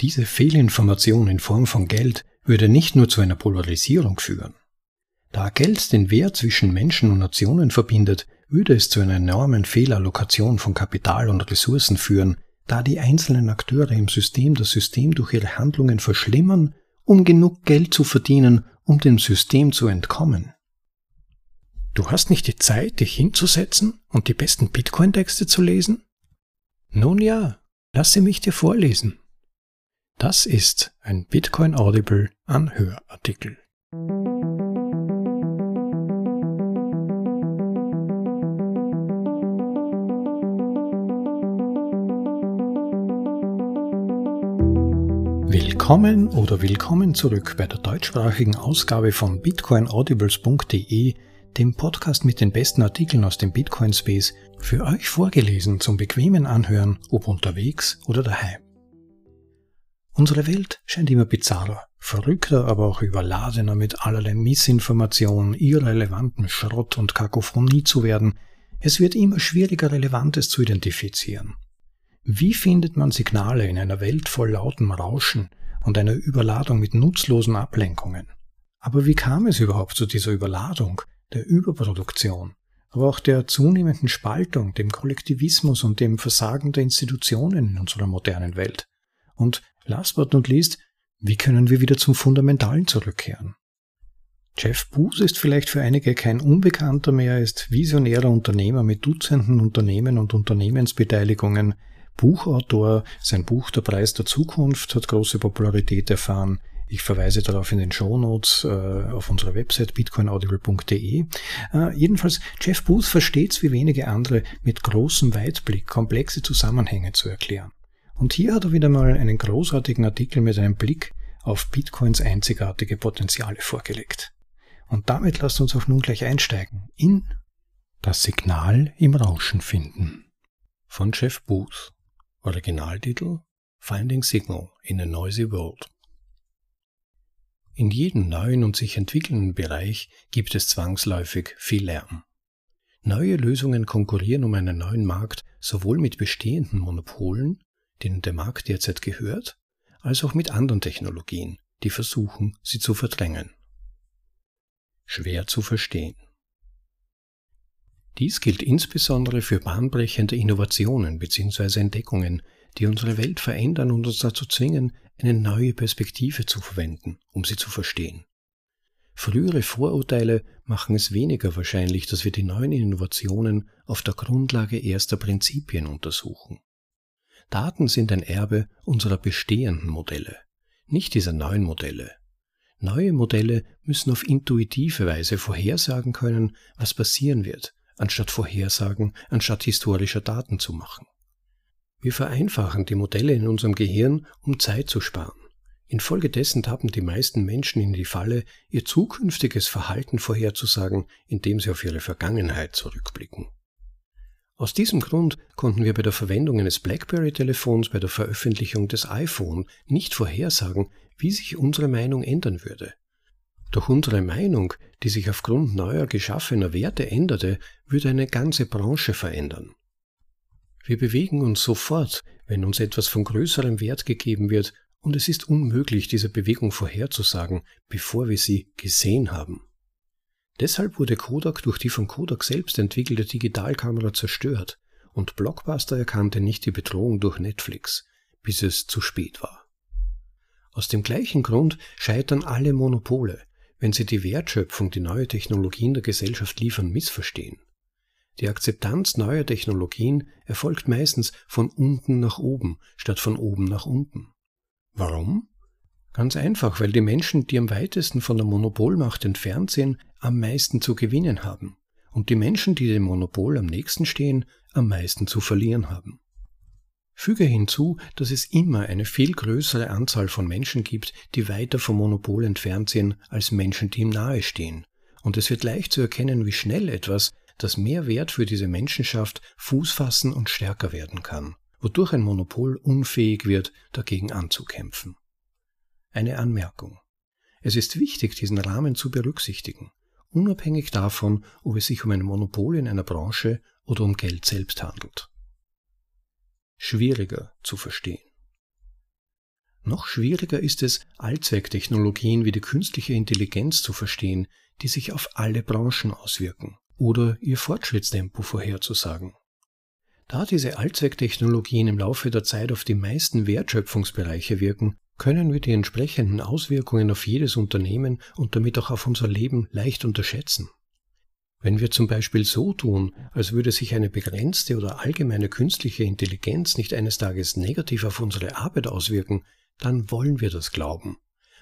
Diese Fehlinformation in Form von Geld würde nicht nur zu einer Polarisierung führen. Da Geld den Wert zwischen Menschen und Nationen verbindet, würde es zu einer enormen Fehlallokation von Kapital und Ressourcen führen, da die einzelnen Akteure im System das System durch ihre Handlungen verschlimmern, um genug Geld zu verdienen, um dem System zu entkommen. Du hast nicht die Zeit, dich hinzusetzen und die besten Bitcoin-Texte zu lesen? Nun ja, lasse mich dir vorlesen. Das ist ein Bitcoin Audible Anhörartikel. Willkommen oder willkommen zurück bei der deutschsprachigen Ausgabe von bitcoinaudibles.de, dem Podcast mit den besten Artikeln aus dem Bitcoin Space, für euch vorgelesen zum bequemen Anhören, ob unterwegs oder daheim. Unsere Welt scheint immer bizarrer, verrückter, aber auch überladener mit allerlei Missinformation, irrelevantem Schrott und Kakophonie zu werden. Es wird immer schwieriger, Relevantes zu identifizieren. Wie findet man Signale in einer Welt voll lautem Rauschen und einer Überladung mit nutzlosen Ablenkungen? Aber wie kam es überhaupt zu dieser Überladung, der Überproduktion, aber auch der zunehmenden Spaltung, dem Kollektivismus und dem Versagen der Institutionen in unserer modernen Welt? Und last but not least, wie können wir wieder zum Fundamentalen zurückkehren? Jeff Booth ist vielleicht für einige kein Unbekannter mehr, ist visionärer Unternehmer mit Dutzenden Unternehmen und Unternehmensbeteiligungen, Buchautor. Sein Buch Der Preis der Zukunft hat große Popularität erfahren. Ich verweise darauf in den Shownotes äh, auf unserer Website bitcoinaudible.de. Äh, jedenfalls, Jeff Booth versteht es wie wenige andere mit großem Weitblick komplexe Zusammenhänge zu erklären. Und hier hat er wieder mal einen großartigen Artikel mit einem Blick auf Bitcoins einzigartige Potenziale vorgelegt. Und damit lasst uns auch nun gleich einsteigen in das Signal im Rauschen finden von Jeff Booth. Originaltitel Finding Signal in a Noisy World. In jedem neuen und sich entwickelnden Bereich gibt es zwangsläufig viel Lärm. Neue Lösungen konkurrieren um einen neuen Markt sowohl mit bestehenden Monopolen, denen der Markt derzeit gehört, als auch mit anderen Technologien, die versuchen, sie zu verdrängen. Schwer zu verstehen. Dies gilt insbesondere für bahnbrechende Innovationen bzw. Entdeckungen, die unsere Welt verändern und uns dazu zwingen, eine neue Perspektive zu verwenden, um sie zu verstehen. Frühere Vorurteile machen es weniger wahrscheinlich, dass wir die neuen Innovationen auf der Grundlage erster Prinzipien untersuchen. Daten sind ein Erbe unserer bestehenden Modelle, nicht dieser neuen Modelle. Neue Modelle müssen auf intuitive Weise vorhersagen können, was passieren wird, anstatt Vorhersagen, anstatt historischer Daten zu machen. Wir vereinfachen die Modelle in unserem Gehirn, um Zeit zu sparen. Infolgedessen tappen die meisten Menschen in die Falle, ihr zukünftiges Verhalten vorherzusagen, indem sie auf ihre Vergangenheit zurückblicken. Aus diesem Grund konnten wir bei der Verwendung eines BlackBerry-Telefons bei der Veröffentlichung des iPhone nicht vorhersagen, wie sich unsere Meinung ändern würde. Doch unsere Meinung, die sich aufgrund neuer geschaffener Werte änderte, würde eine ganze Branche verändern. Wir bewegen uns sofort, wenn uns etwas von größerem Wert gegeben wird, und es ist unmöglich, diese Bewegung vorherzusagen, bevor wir sie gesehen haben. Deshalb wurde Kodak durch die von Kodak selbst entwickelte Digitalkamera zerstört, und Blockbuster erkannte nicht die Bedrohung durch Netflix, bis es zu spät war. Aus dem gleichen Grund scheitern alle Monopole, wenn sie die Wertschöpfung, die neue Technologien der Gesellschaft liefern, missverstehen. Die Akzeptanz neuer Technologien erfolgt meistens von unten nach oben statt von oben nach unten. Warum? Ganz einfach, weil die Menschen, die am weitesten von der Monopolmacht entfernt sind, am meisten zu gewinnen haben und die Menschen, die dem Monopol am nächsten stehen, am meisten zu verlieren haben. Füge hinzu, dass es immer eine viel größere Anzahl von Menschen gibt, die weiter vom Monopol entfernt sind, als Menschen, die ihm nahestehen. Und es wird leicht zu erkennen, wie schnell etwas, das mehr Wert für diese Menschen schafft, Fuß fassen und stärker werden kann, wodurch ein Monopol unfähig wird, dagegen anzukämpfen. Eine Anmerkung. Es ist wichtig, diesen Rahmen zu berücksichtigen, unabhängig davon, ob es sich um ein Monopol in einer Branche oder um Geld selbst handelt. Schwieriger zu verstehen. Noch schwieriger ist es, Allzwecktechnologien wie die künstliche Intelligenz zu verstehen, die sich auf alle Branchen auswirken, oder ihr Fortschrittstempo vorherzusagen. Da diese Allzwecktechnologien im Laufe der Zeit auf die meisten Wertschöpfungsbereiche wirken, können wir die entsprechenden Auswirkungen auf jedes Unternehmen und damit auch auf unser Leben leicht unterschätzen. Wenn wir zum Beispiel so tun, als würde sich eine begrenzte oder allgemeine künstliche Intelligenz nicht eines Tages negativ auf unsere Arbeit auswirken, dann wollen wir das glauben,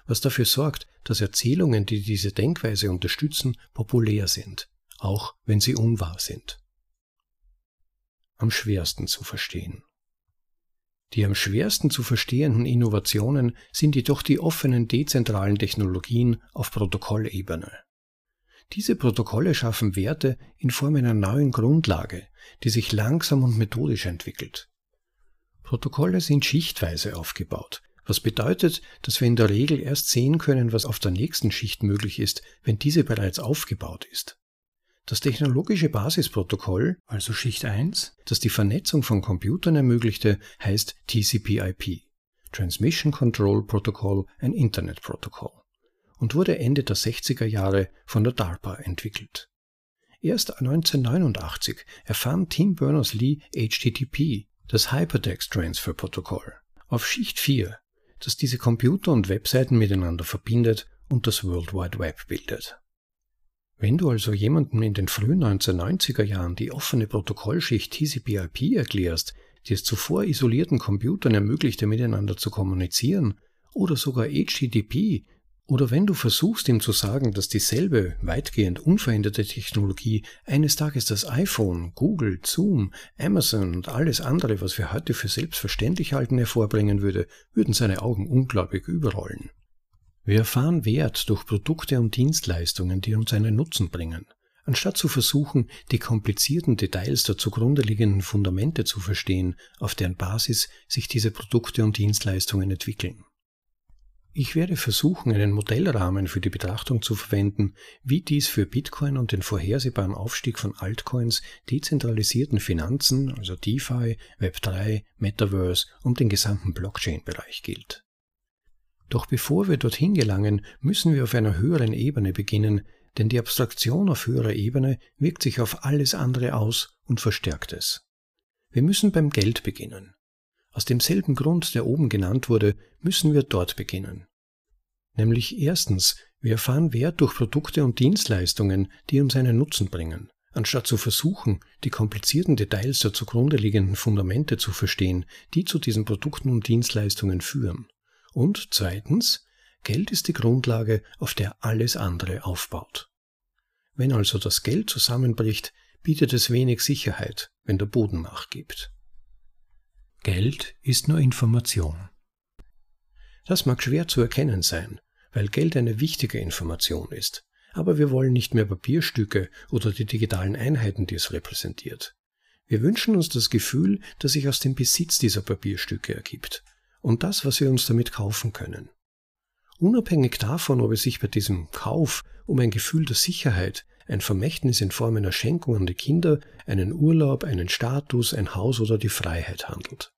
was dafür sorgt, dass Erzählungen, die diese Denkweise unterstützen, populär sind, auch wenn sie unwahr sind. Am schwersten zu verstehen. Die am schwersten zu verstehenden Innovationen sind jedoch die offenen dezentralen Technologien auf Protokollebene. Diese Protokolle schaffen Werte in Form einer neuen Grundlage, die sich langsam und methodisch entwickelt. Protokolle sind schichtweise aufgebaut, was bedeutet, dass wir in der Regel erst sehen können, was auf der nächsten Schicht möglich ist, wenn diese bereits aufgebaut ist. Das technologische Basisprotokoll, also Schicht 1, das die Vernetzung von Computern ermöglichte, heißt TCP/IP, Transmission Control Protocol and Internet Protocol und wurde Ende der 60er Jahre von der DARPA entwickelt. Erst 1989 erfand Tim Berners-Lee HTTP, das Hypertext Transfer Protocol, auf Schicht 4, das diese Computer und Webseiten miteinander verbindet und das World Wide Web bildet. Wenn du also jemandem in den frühen 1990er Jahren die offene Protokollschicht TCP/IP erklärst, die es zuvor isolierten Computern ermöglichte, miteinander zu kommunizieren, oder sogar HTTP, oder wenn du versuchst ihm zu sagen, dass dieselbe weitgehend unveränderte Technologie eines Tages das iPhone, Google, Zoom, Amazon und alles andere, was wir heute für selbstverständlich halten, hervorbringen würde, würden seine Augen ungläubig überrollen. Wir erfahren Wert durch Produkte und Dienstleistungen, die uns einen Nutzen bringen, anstatt zu versuchen, die komplizierten Details der zugrunde liegenden Fundamente zu verstehen, auf deren Basis sich diese Produkte und Dienstleistungen entwickeln. Ich werde versuchen, einen Modellrahmen für die Betrachtung zu verwenden, wie dies für Bitcoin und den vorhersehbaren Aufstieg von Altcoins, dezentralisierten Finanzen, also DeFi, Web3, Metaverse und den gesamten Blockchain-Bereich gilt. Doch bevor wir dorthin gelangen, müssen wir auf einer höheren Ebene beginnen, denn die Abstraktion auf höherer Ebene wirkt sich auf alles andere aus und verstärkt es. Wir müssen beim Geld beginnen. Aus demselben Grund, der oben genannt wurde, müssen wir dort beginnen. Nämlich erstens, wir erfahren Wert durch Produkte und Dienstleistungen, die uns einen Nutzen bringen, anstatt zu versuchen, die komplizierten Details der zugrunde liegenden Fundamente zu verstehen, die zu diesen Produkten und Dienstleistungen führen. Und zweitens, Geld ist die Grundlage, auf der alles andere aufbaut. Wenn also das Geld zusammenbricht, bietet es wenig Sicherheit, wenn der Boden nachgibt. Geld ist nur Information. Das mag schwer zu erkennen sein, weil Geld eine wichtige Information ist. Aber wir wollen nicht mehr Papierstücke oder die digitalen Einheiten, die es repräsentiert. Wir wünschen uns das Gefühl, das sich aus dem Besitz dieser Papierstücke ergibt und das, was wir uns damit kaufen können. Unabhängig davon, ob es sich bei diesem Kauf um ein Gefühl der Sicherheit, ein Vermächtnis in Form einer Schenkung an die Kinder, einen Urlaub, einen Status, ein Haus oder die Freiheit handelt.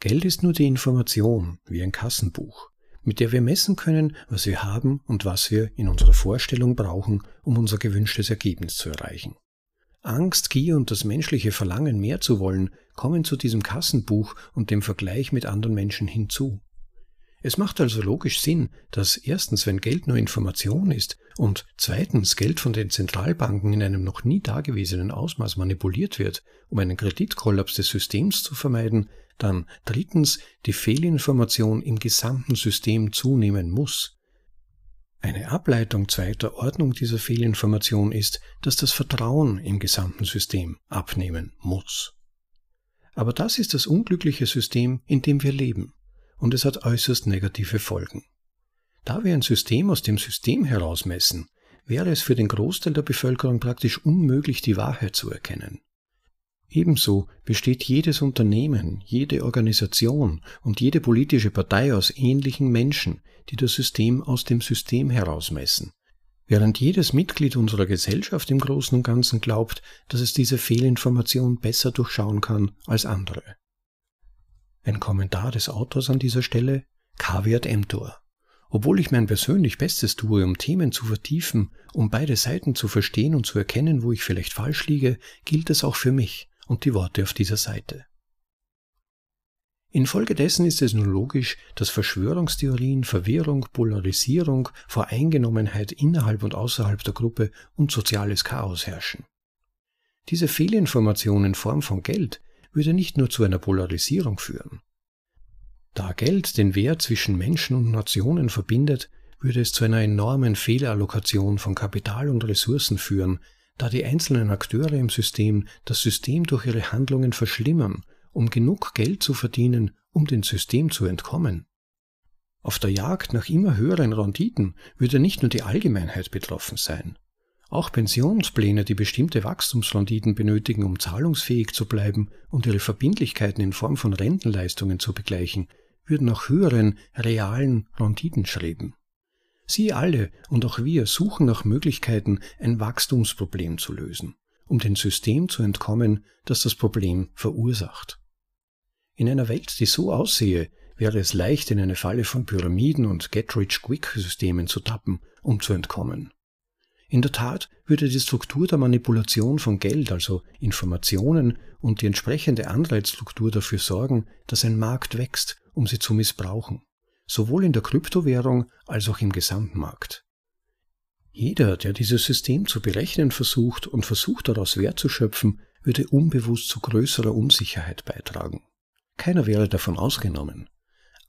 Geld ist nur die Information, wie ein Kassenbuch mit der wir messen können, was wir haben und was wir in unserer Vorstellung brauchen, um unser gewünschtes Ergebnis zu erreichen. Angst, Gier und das menschliche Verlangen, mehr zu wollen, kommen zu diesem Kassenbuch und dem Vergleich mit anderen Menschen hinzu. Es macht also logisch Sinn, dass erstens, wenn Geld nur Information ist und zweitens Geld von den Zentralbanken in einem noch nie dagewesenen Ausmaß manipuliert wird, um einen Kreditkollaps des Systems zu vermeiden, dann drittens die Fehlinformation im gesamten System zunehmen muss. Eine Ableitung zweiter Ordnung dieser Fehlinformation ist, dass das Vertrauen im gesamten System abnehmen muss. Aber das ist das unglückliche System, in dem wir leben, und es hat äußerst negative Folgen. Da wir ein System aus dem System heraus messen, wäre es für den Großteil der Bevölkerung praktisch unmöglich, die Wahrheit zu erkennen. Ebenso besteht jedes Unternehmen, jede Organisation und jede politische Partei aus ähnlichen Menschen, die das System aus dem System herausmessen, während jedes Mitglied unserer Gesellschaft im Großen und Ganzen glaubt, dass es diese Fehlinformation besser durchschauen kann als andere. Ein Kommentar des Autors an dieser Stelle K-Wert emptor. Obwohl ich mein persönlich Bestes tue, um Themen zu vertiefen, um beide Seiten zu verstehen und zu erkennen, wo ich vielleicht falsch liege, gilt es auch für mich und die Worte auf dieser Seite. Infolgedessen ist es nur logisch, dass Verschwörungstheorien, Verwirrung, Polarisierung, Voreingenommenheit innerhalb und außerhalb der Gruppe und soziales Chaos herrschen. Diese Fehlinformation in Form von Geld würde nicht nur zu einer Polarisierung führen. Da Geld den Wert zwischen Menschen und Nationen verbindet, würde es zu einer enormen Fehlallokation von Kapital und Ressourcen führen, da die einzelnen Akteure im System das System durch ihre Handlungen verschlimmern um genug Geld zu verdienen, um dem System zu entkommen. Auf der Jagd nach immer höheren Renditen würde nicht nur die Allgemeinheit betroffen sein. Auch Pensionspläne, die bestimmte Wachstumsrenditen benötigen, um zahlungsfähig zu bleiben und ihre Verbindlichkeiten in Form von Rentenleistungen zu begleichen, würden nach höheren, realen Renditen schreiben. Sie alle und auch wir suchen nach Möglichkeiten, ein Wachstumsproblem zu lösen, um dem System zu entkommen, das das Problem verursacht. In einer Welt, die so aussehe, wäre es leicht, in eine Falle von Pyramiden und Get-Rich-Quick-Systemen zu tappen, um zu entkommen. In der Tat würde die Struktur der Manipulation von Geld, also Informationen und die entsprechende Anreizstruktur dafür sorgen, dass ein Markt wächst, um sie zu missbrauchen, sowohl in der Kryptowährung als auch im Gesamtmarkt. Jeder, der dieses System zu berechnen versucht und versucht daraus Wert zu schöpfen, würde unbewusst zu größerer Unsicherheit beitragen. Keiner wäre davon ausgenommen.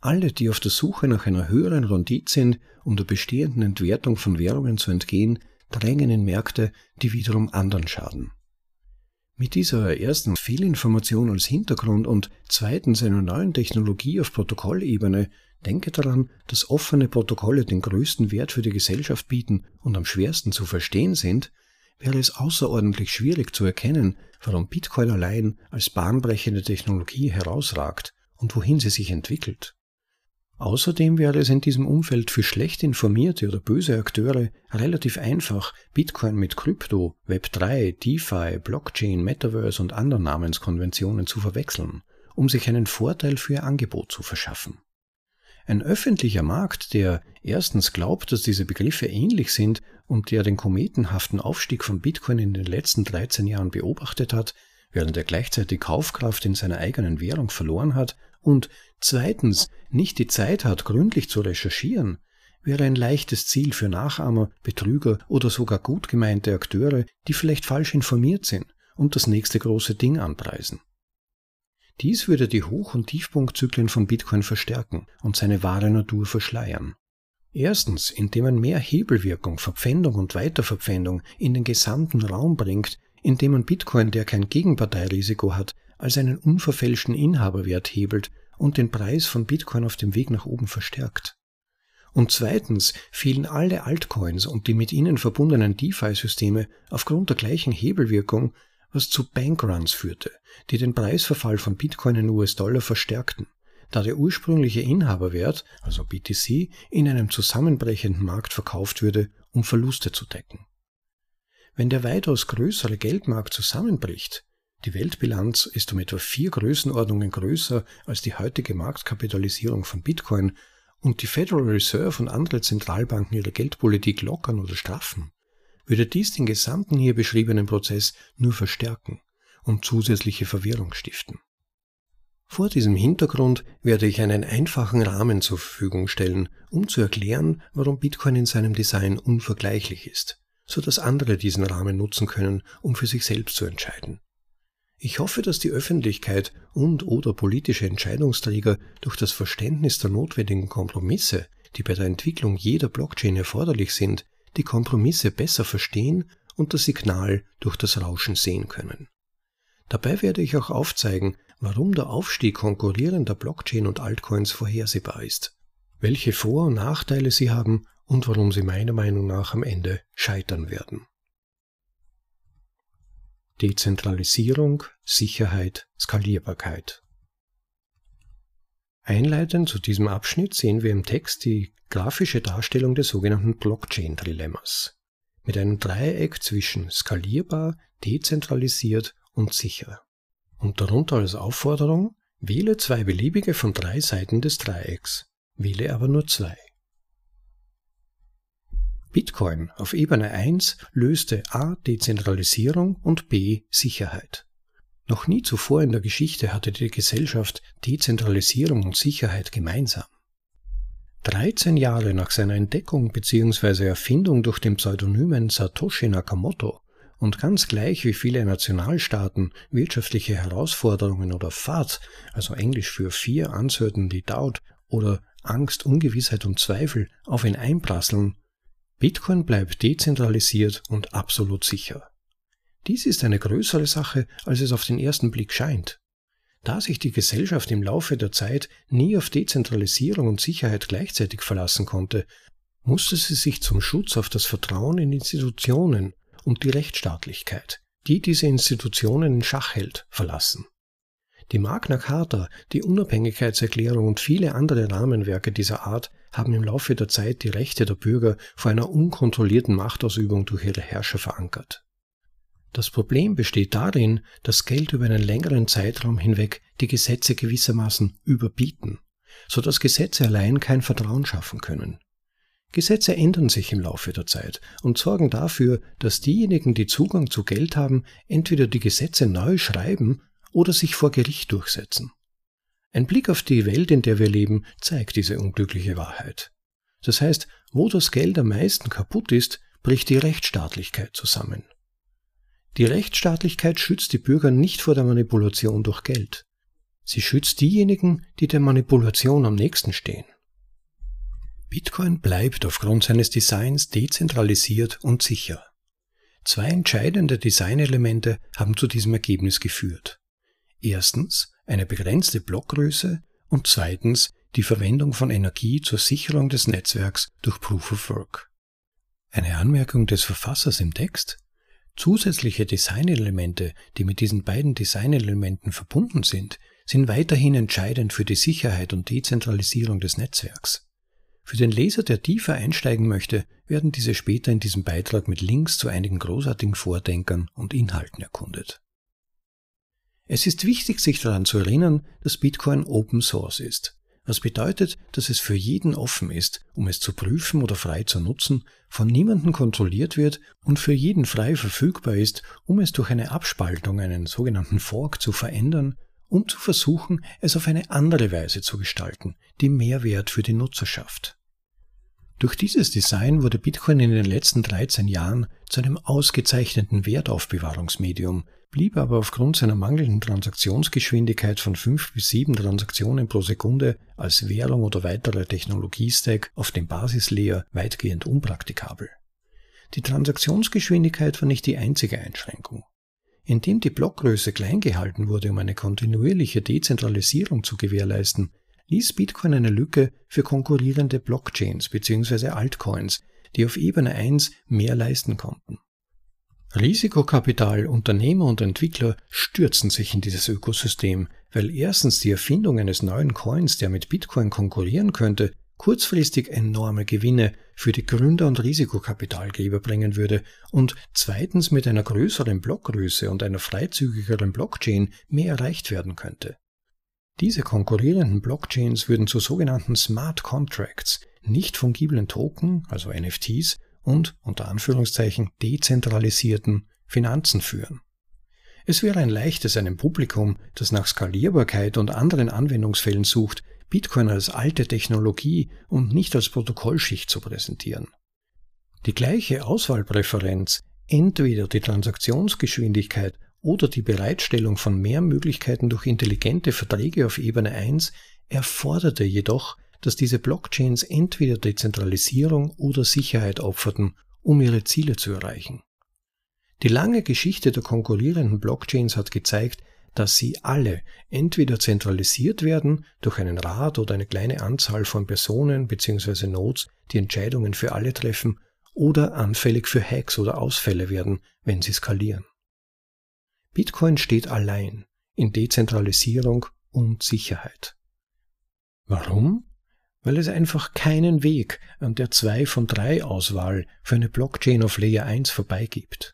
Alle, die auf der Suche nach einer höheren Rendite sind, um der bestehenden Entwertung von Währungen zu entgehen, drängen in Märkte, die wiederum anderen schaden. Mit dieser ersten Fehlinformation als Hintergrund und zweitens einer neuen Technologie auf Protokollebene denke daran, dass offene Protokolle den größten Wert für die Gesellschaft bieten und am schwersten zu verstehen sind, wäre es außerordentlich schwierig zu erkennen, warum Bitcoin allein als bahnbrechende Technologie herausragt und wohin sie sich entwickelt. Außerdem wäre es in diesem Umfeld für schlecht informierte oder böse Akteure relativ einfach, Bitcoin mit Krypto, Web3, DeFi, Blockchain, Metaverse und anderen Namenskonventionen zu verwechseln, um sich einen Vorteil für ihr Angebot zu verschaffen. Ein öffentlicher Markt, der erstens glaubt, dass diese Begriffe ähnlich sind und der den kometenhaften Aufstieg von Bitcoin in den letzten 13 Jahren beobachtet hat, während er gleichzeitig Kaufkraft in seiner eigenen Währung verloren hat und zweitens nicht die Zeit hat, gründlich zu recherchieren, wäre ein leichtes Ziel für Nachahmer, Betrüger oder sogar gut gemeinte Akteure, die vielleicht falsch informiert sind und das nächste große Ding anpreisen. Dies würde die Hoch- und Tiefpunktzyklen von Bitcoin verstärken und seine wahre Natur verschleiern. Erstens, indem man mehr Hebelwirkung, Verpfändung und Weiterverpfändung in den gesamten Raum bringt, indem man Bitcoin, der kein Gegenparteirisiko hat, als einen unverfälschten Inhaberwert hebelt und den Preis von Bitcoin auf dem Weg nach oben verstärkt. Und zweitens fielen alle Altcoins und die mit ihnen verbundenen DeFi-Systeme aufgrund der gleichen Hebelwirkung was zu Bankruns führte, die den Preisverfall von Bitcoin in US-Dollar verstärkten, da der ursprüngliche Inhaberwert, also BTC, in einem zusammenbrechenden Markt verkauft würde, um Verluste zu decken. Wenn der weitaus größere Geldmarkt zusammenbricht, die Weltbilanz ist um etwa vier Größenordnungen größer als die heutige Marktkapitalisierung von Bitcoin und die Federal Reserve und andere Zentralbanken ihre Geldpolitik lockern oder straffen, würde dies den gesamten hier beschriebenen Prozess nur verstärken und zusätzliche Verwirrung stiften. Vor diesem Hintergrund werde ich einen einfachen Rahmen zur Verfügung stellen, um zu erklären, warum Bitcoin in seinem Design unvergleichlich ist, so dass andere diesen Rahmen nutzen können, um für sich selbst zu entscheiden. Ich hoffe, dass die Öffentlichkeit und oder politische Entscheidungsträger durch das Verständnis der notwendigen Kompromisse, die bei der Entwicklung jeder Blockchain erforderlich sind, die Kompromisse besser verstehen und das Signal durch das Rauschen sehen können. Dabei werde ich auch aufzeigen, warum der Aufstieg konkurrierender Blockchain und Altcoins vorhersehbar ist, welche Vor- und Nachteile sie haben und warum sie meiner Meinung nach am Ende scheitern werden. Dezentralisierung, Sicherheit, Skalierbarkeit. Einleitend zu diesem Abschnitt sehen wir im Text die grafische Darstellung des sogenannten Blockchain-Dilemmas. Mit einem Dreieck zwischen skalierbar, dezentralisiert und sicher. Und darunter als Aufforderung, wähle zwei beliebige von drei Seiten des Dreiecks. wähle aber nur zwei. Bitcoin auf Ebene 1 löste A Dezentralisierung und B Sicherheit. Noch nie zuvor in der Geschichte hatte die Gesellschaft Dezentralisierung und Sicherheit gemeinsam. 13 Jahre nach seiner Entdeckung bzw. Erfindung durch den Pseudonymen Satoshi Nakamoto und ganz gleich wie viele Nationalstaaten wirtschaftliche Herausforderungen oder FAD, also Englisch für Fear, Uncertainty, Doubt oder Angst, Ungewissheit und Zweifel auf ihn einprasseln, Bitcoin bleibt dezentralisiert und absolut sicher. Dies ist eine größere Sache, als es auf den ersten Blick scheint. Da sich die Gesellschaft im Laufe der Zeit nie auf Dezentralisierung und Sicherheit gleichzeitig verlassen konnte, musste sie sich zum Schutz auf das Vertrauen in Institutionen und die Rechtsstaatlichkeit, die diese Institutionen in Schach hält, verlassen. Die Magna Carta, die Unabhängigkeitserklärung und viele andere Rahmenwerke dieser Art haben im Laufe der Zeit die Rechte der Bürger vor einer unkontrollierten Machtausübung durch ihre Herrscher verankert. Das Problem besteht darin, dass Geld über einen längeren Zeitraum hinweg die Gesetze gewissermaßen überbieten, so dass Gesetze allein kein Vertrauen schaffen können. Gesetze ändern sich im Laufe der Zeit und sorgen dafür, dass diejenigen, die Zugang zu Geld haben, entweder die Gesetze neu schreiben oder sich vor Gericht durchsetzen. Ein Blick auf die Welt, in der wir leben, zeigt diese unglückliche Wahrheit. Das heißt, wo das Geld am meisten kaputt ist, bricht die Rechtsstaatlichkeit zusammen. Die Rechtsstaatlichkeit schützt die Bürger nicht vor der Manipulation durch Geld. Sie schützt diejenigen, die der Manipulation am nächsten stehen. Bitcoin bleibt aufgrund seines Designs dezentralisiert und sicher. Zwei entscheidende Designelemente haben zu diesem Ergebnis geführt. Erstens eine begrenzte Blockgröße und zweitens die Verwendung von Energie zur Sicherung des Netzwerks durch Proof of Work. Eine Anmerkung des Verfassers im Text? Zusätzliche Designelemente, die mit diesen beiden Designelementen verbunden sind, sind weiterhin entscheidend für die Sicherheit und Dezentralisierung des Netzwerks. Für den Leser, der tiefer einsteigen möchte, werden diese später in diesem Beitrag mit Links zu einigen großartigen Vordenkern und Inhalten erkundet. Es ist wichtig, sich daran zu erinnern, dass Bitcoin Open Source ist, was bedeutet, dass es für jeden offen ist, um es zu prüfen oder frei zu nutzen, von niemandem kontrolliert wird und für jeden frei verfügbar ist, um es durch eine Abspaltung, einen sogenannten Fork, zu verändern, um zu versuchen, es auf eine andere Weise zu gestalten, die mehr Wert für die Nutzer schafft. Durch dieses Design wurde Bitcoin in den letzten 13 Jahren zu einem ausgezeichneten Wertaufbewahrungsmedium, blieb aber aufgrund seiner mangelnden Transaktionsgeschwindigkeit von 5 bis 7 Transaktionen pro Sekunde als Währung oder weiterer Technologiestack auf dem Basislayer weitgehend unpraktikabel. Die Transaktionsgeschwindigkeit war nicht die einzige Einschränkung. Indem die Blockgröße klein gehalten wurde, um eine kontinuierliche Dezentralisierung zu gewährleisten, ließ Bitcoin eine Lücke für konkurrierende Blockchains bzw. Altcoins, die auf Ebene 1 mehr leisten konnten. Risikokapital, Unternehmer und Entwickler stürzen sich in dieses Ökosystem, weil erstens die Erfindung eines neuen Coins, der mit Bitcoin konkurrieren könnte, kurzfristig enorme Gewinne für die Gründer und Risikokapitalgeber bringen würde und zweitens mit einer größeren Blockgröße und einer freizügigeren Blockchain mehr erreicht werden könnte. Diese konkurrierenden Blockchains würden zu sogenannten Smart Contracts, nicht fungiblen Token, also NFTs, und unter Anführungszeichen dezentralisierten Finanzen führen. Es wäre ein leichtes einem Publikum, das nach Skalierbarkeit und anderen Anwendungsfällen sucht, Bitcoin als alte Technologie und nicht als Protokollschicht zu präsentieren. Die gleiche Auswahlpräferenz, entweder die Transaktionsgeschwindigkeit oder die Bereitstellung von mehr Möglichkeiten durch intelligente Verträge auf Ebene 1, erforderte jedoch dass diese Blockchains entweder Dezentralisierung oder Sicherheit opferten, um ihre Ziele zu erreichen. Die lange Geschichte der konkurrierenden Blockchains hat gezeigt, dass sie alle entweder zentralisiert werden durch einen Rat oder eine kleine Anzahl von Personen bzw. Nodes, die Entscheidungen für alle treffen, oder anfällig für Hacks oder Ausfälle werden, wenn sie skalieren. Bitcoin steht allein in Dezentralisierung und Sicherheit. Warum? Weil es einfach keinen Weg an der 2 von 3 Auswahl für eine Blockchain auf Layer 1 vorbeigibt.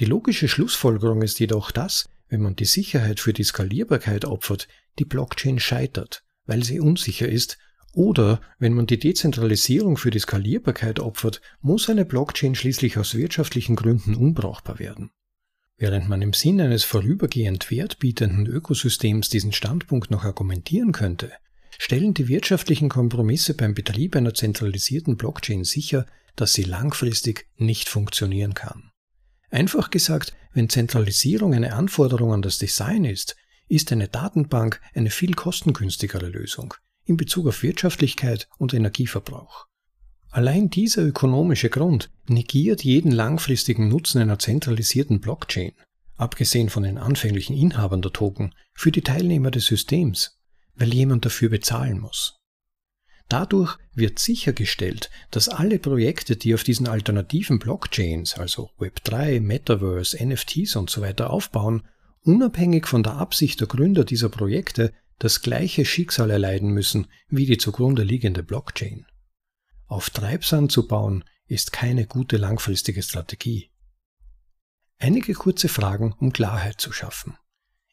Die logische Schlussfolgerung ist jedoch, dass, wenn man die Sicherheit für die Skalierbarkeit opfert, die Blockchain scheitert, weil sie unsicher ist Oder wenn man die Dezentralisierung für die Skalierbarkeit opfert, muss eine Blockchain schließlich aus wirtschaftlichen Gründen unbrauchbar werden. Während man im Sinn eines vorübergehend wertbietenden Ökosystems diesen Standpunkt noch argumentieren könnte, stellen die wirtschaftlichen Kompromisse beim Betrieb einer zentralisierten Blockchain sicher, dass sie langfristig nicht funktionieren kann. Einfach gesagt, wenn Zentralisierung eine Anforderung an das Design ist, ist eine Datenbank eine viel kostengünstigere Lösung in Bezug auf Wirtschaftlichkeit und Energieverbrauch. Allein dieser ökonomische Grund negiert jeden langfristigen Nutzen einer zentralisierten Blockchain, abgesehen von den anfänglichen Inhabern der Token, für die Teilnehmer des Systems, weil jemand dafür bezahlen muss. Dadurch wird sichergestellt, dass alle Projekte, die auf diesen alternativen Blockchains, also Web3, Metaverse, NFTs und so weiter aufbauen, unabhängig von der Absicht der Gründer dieser Projekte das gleiche Schicksal erleiden müssen wie die zugrunde liegende Blockchain. Auf Treibsand zu bauen ist keine gute langfristige Strategie. Einige kurze Fragen, um Klarheit zu schaffen.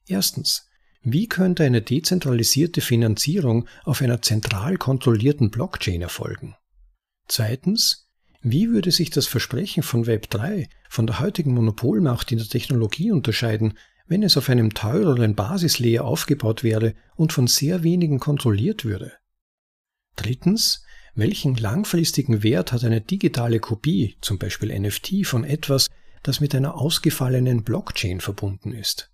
Erstens, wie könnte eine dezentralisierte Finanzierung auf einer zentral kontrollierten Blockchain erfolgen? Zweitens, wie würde sich das Versprechen von Web3 von der heutigen Monopolmacht in der Technologie unterscheiden, wenn es auf einem teureren Basislayer aufgebaut wäre und von sehr wenigen kontrolliert würde? Drittens, welchen langfristigen Wert hat eine digitale Kopie, zum Beispiel NFT, von etwas, das mit einer ausgefallenen Blockchain verbunden ist?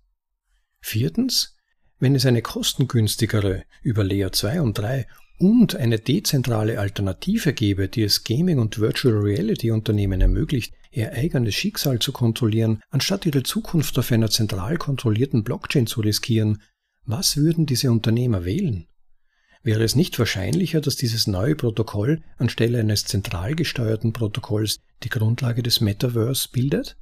Viertens, wenn es eine kostengünstigere über Layer 2 und 3 und eine dezentrale Alternative gäbe, die es Gaming- und Virtual Reality-Unternehmen ermöglicht, ihr eigenes Schicksal zu kontrollieren, anstatt ihre Zukunft auf einer zentral kontrollierten Blockchain zu riskieren, was würden diese Unternehmer wählen? Wäre es nicht wahrscheinlicher, dass dieses neue Protokoll anstelle eines zentral gesteuerten Protokolls die Grundlage des Metaverse bildet?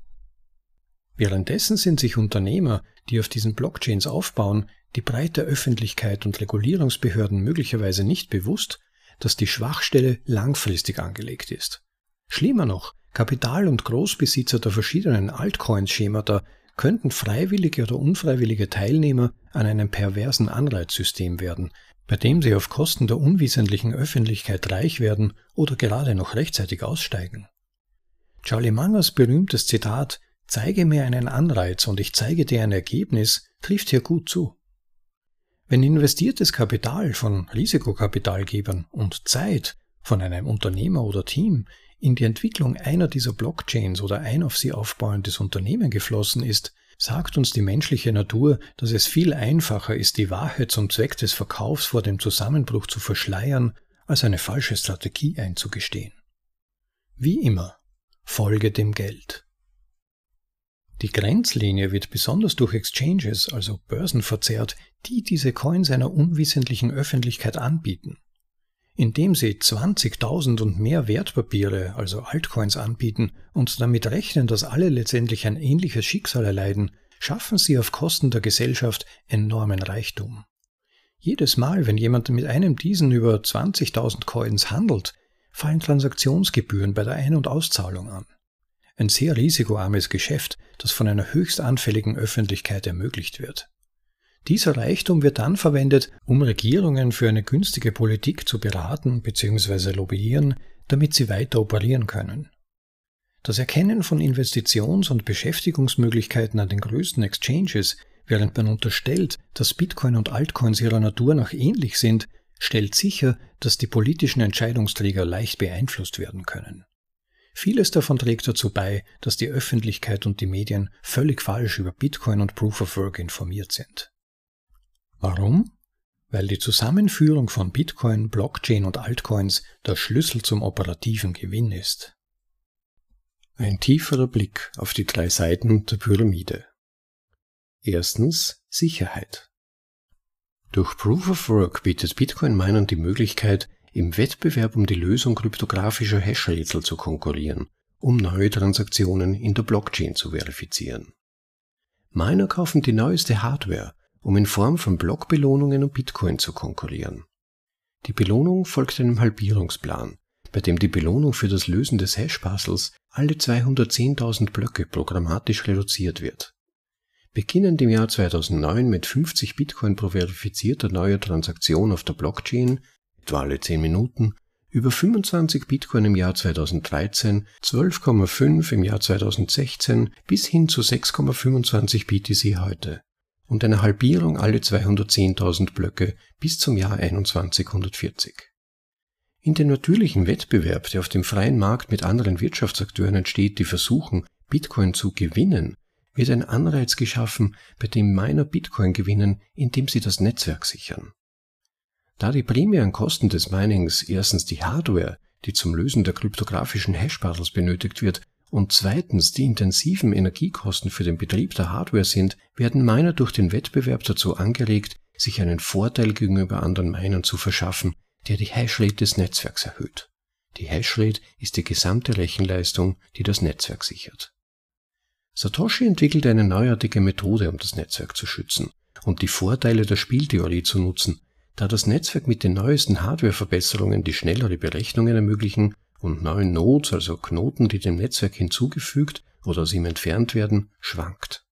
Währenddessen sind sich Unternehmer, die auf diesen Blockchains aufbauen, die breite Öffentlichkeit und Regulierungsbehörden möglicherweise nicht bewusst, dass die Schwachstelle langfristig angelegt ist. Schlimmer noch, Kapital- und Großbesitzer der verschiedenen Altcoins-Schemata könnten freiwillige oder unfreiwillige Teilnehmer an einem perversen Anreizsystem werden, bei dem sie auf Kosten der unwesentlichen Öffentlichkeit reich werden oder gerade noch rechtzeitig aussteigen. Charlie Mangers berühmtes Zitat Zeige mir einen Anreiz und ich zeige dir ein Ergebnis trifft hier gut zu. Wenn investiertes Kapital von Risikokapitalgebern und Zeit von einem Unternehmer oder Team in die Entwicklung einer dieser Blockchains oder ein auf sie aufbauendes Unternehmen geflossen ist, sagt uns die menschliche Natur, dass es viel einfacher ist, die Wahrheit zum Zweck des Verkaufs vor dem Zusammenbruch zu verschleiern, als eine falsche Strategie einzugestehen. Wie immer, folge dem Geld. Die Grenzlinie wird besonders durch Exchanges, also Börsen verzerrt, die diese Coins einer unwissentlichen Öffentlichkeit anbieten. Indem sie 20.000 und mehr Wertpapiere, also Altcoins anbieten und damit rechnen, dass alle letztendlich ein ähnliches Schicksal erleiden, schaffen sie auf Kosten der Gesellschaft enormen Reichtum. Jedes Mal, wenn jemand mit einem diesen über 20.000 Coins handelt, fallen Transaktionsgebühren bei der Ein- und Auszahlung an. Ein sehr risikoarmes Geschäft, das von einer höchst anfälligen Öffentlichkeit ermöglicht wird. Dieser Reichtum wird dann verwendet, um Regierungen für eine günstige Politik zu beraten bzw. lobbyieren, damit sie weiter operieren können. Das Erkennen von Investitions- und Beschäftigungsmöglichkeiten an den größten Exchanges, während man unterstellt, dass Bitcoin und Altcoins ihrer Natur nach ähnlich sind, stellt sicher, dass die politischen Entscheidungsträger leicht beeinflusst werden können. Vieles davon trägt dazu bei, dass die Öffentlichkeit und die Medien völlig falsch über Bitcoin und Proof of Work informiert sind. Warum? Weil die Zusammenführung von Bitcoin, Blockchain und Altcoins der Schlüssel zum operativen Gewinn ist. Ein tieferer Blick auf die drei Seiten der Pyramide. Erstens Sicherheit. Durch Proof of Work bietet Bitcoin Minern die Möglichkeit, im Wettbewerb um die Lösung kryptografischer Hash-Rätsel zu konkurrieren, um neue Transaktionen in der Blockchain zu verifizieren. Miner kaufen die neueste Hardware um in Form von Blockbelohnungen und Bitcoin zu konkurrieren. Die Belohnung folgt einem Halbierungsplan, bei dem die Belohnung für das Lösen des Hash-Puzzles alle 210.000 Blöcke programmatisch reduziert wird. Beginnend im Jahr 2009 mit 50 Bitcoin pro verifizierter neuer Transaktion auf der Blockchain etwa alle 10 Minuten, über 25 Bitcoin im Jahr 2013, 12,5 im Jahr 2016 bis hin zu 6,25 BTC heute und eine Halbierung alle 210.000 Blöcke bis zum Jahr 2140. In dem natürlichen Wettbewerb, der auf dem freien Markt mit anderen Wirtschaftsakteuren entsteht, die versuchen, Bitcoin zu gewinnen, wird ein Anreiz geschaffen, bei dem Miner Bitcoin gewinnen, indem sie das Netzwerk sichern. Da die primären Kosten des Minings erstens die Hardware, die zum Lösen der kryptografischen Hash-Puzzles benötigt wird, und zweitens die intensiven Energiekosten für den Betrieb der Hardware sind, werden Miner durch den Wettbewerb dazu angeregt, sich einen Vorteil gegenüber anderen Minern zu verschaffen, der die Hashrate des Netzwerks erhöht. Die Hashrate ist die gesamte Rechenleistung, die das Netzwerk sichert. Satoshi entwickelte eine neuartige Methode, um das Netzwerk zu schützen und die Vorteile der Spieltheorie zu nutzen, da das Netzwerk mit den neuesten Hardwareverbesserungen die schnellere Berechnungen ermöglichen und neuen Nodes, also Knoten, die dem Netzwerk hinzugefügt oder aus ihm entfernt werden, schwankt.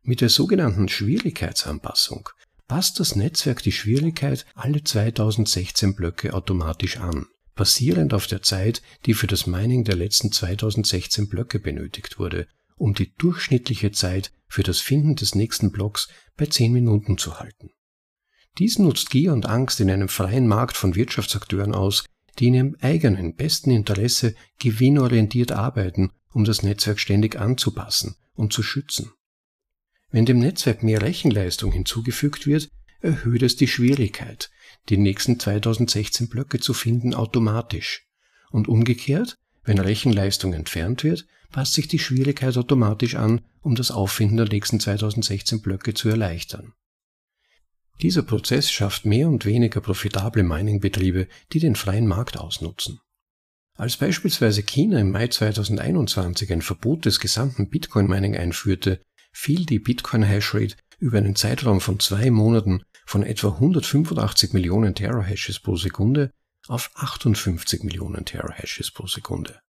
Mit der sogenannten Schwierigkeitsanpassung passt das Netzwerk die Schwierigkeit alle 2016 Blöcke automatisch an, basierend auf der Zeit, die für das Mining der letzten 2016 Blöcke benötigt wurde, um die durchschnittliche Zeit für das Finden des nächsten Blocks bei 10 Minuten zu halten. Dies nutzt Gier und Angst in einem freien Markt von Wirtschaftsakteuren aus, die in ihrem eigenen besten Interesse gewinnorientiert arbeiten, um das Netzwerk ständig anzupassen und zu schützen. Wenn dem Netzwerk mehr Rechenleistung hinzugefügt wird, erhöht es die Schwierigkeit, die nächsten 2016 Blöcke zu finden automatisch. Und umgekehrt, wenn Rechenleistung entfernt wird, passt sich die Schwierigkeit automatisch an, um das Auffinden der nächsten 2016 Blöcke zu erleichtern. Dieser Prozess schafft mehr und weniger profitable Mining-Betriebe, die den freien Markt ausnutzen. Als beispielsweise China im Mai 2021 ein Verbot des gesamten Bitcoin-Mining einführte, fiel die Bitcoin-Hashrate über einen Zeitraum von zwei Monaten von etwa 185 Millionen Terahashes pro Sekunde auf 58 Millionen Terahashes pro Sekunde.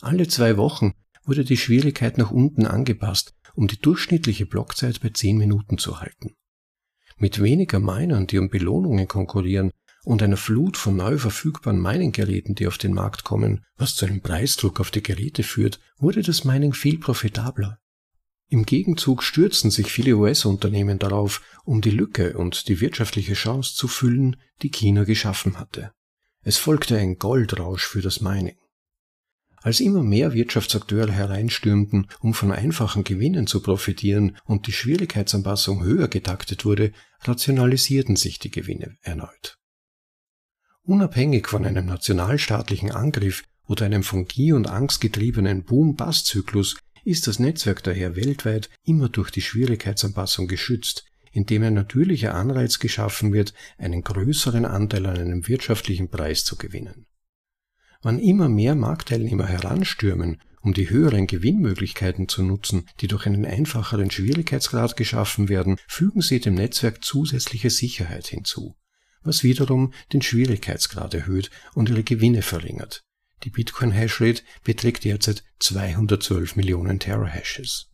Alle zwei Wochen wurde die Schwierigkeit nach unten angepasst, um die durchschnittliche Blockzeit bei 10 Minuten zu halten. Mit weniger Minern, die um Belohnungen konkurrieren, und einer Flut von neu verfügbaren Mining-Geräten, die auf den Markt kommen, was zu einem Preisdruck auf die Geräte führt, wurde das Mining viel profitabler. Im Gegenzug stürzten sich viele US-Unternehmen darauf, um die Lücke und die wirtschaftliche Chance zu füllen, die China geschaffen hatte. Es folgte ein Goldrausch für das Mining. Als immer mehr Wirtschaftsakteure hereinstürmten, um von einfachen Gewinnen zu profitieren und die Schwierigkeitsanpassung höher getaktet wurde, rationalisierten sich die Gewinne erneut. Unabhängig von einem nationalstaatlichen Angriff oder einem von Gier und Angst getriebenen Boom-Bass-Zyklus ist das Netzwerk daher weltweit immer durch die Schwierigkeitsanpassung geschützt, indem ein natürlicher Anreiz geschaffen wird, einen größeren Anteil an einem wirtschaftlichen Preis zu gewinnen. Wann immer mehr Marktteilnehmer heranstürmen, um die höheren Gewinnmöglichkeiten zu nutzen, die durch einen einfacheren Schwierigkeitsgrad geschaffen werden, fügen sie dem Netzwerk zusätzliche Sicherheit hinzu, was wiederum den Schwierigkeitsgrad erhöht und ihre Gewinne verringert. Die Bitcoin-Hashrate beträgt derzeit 212 Millionen Terahashes.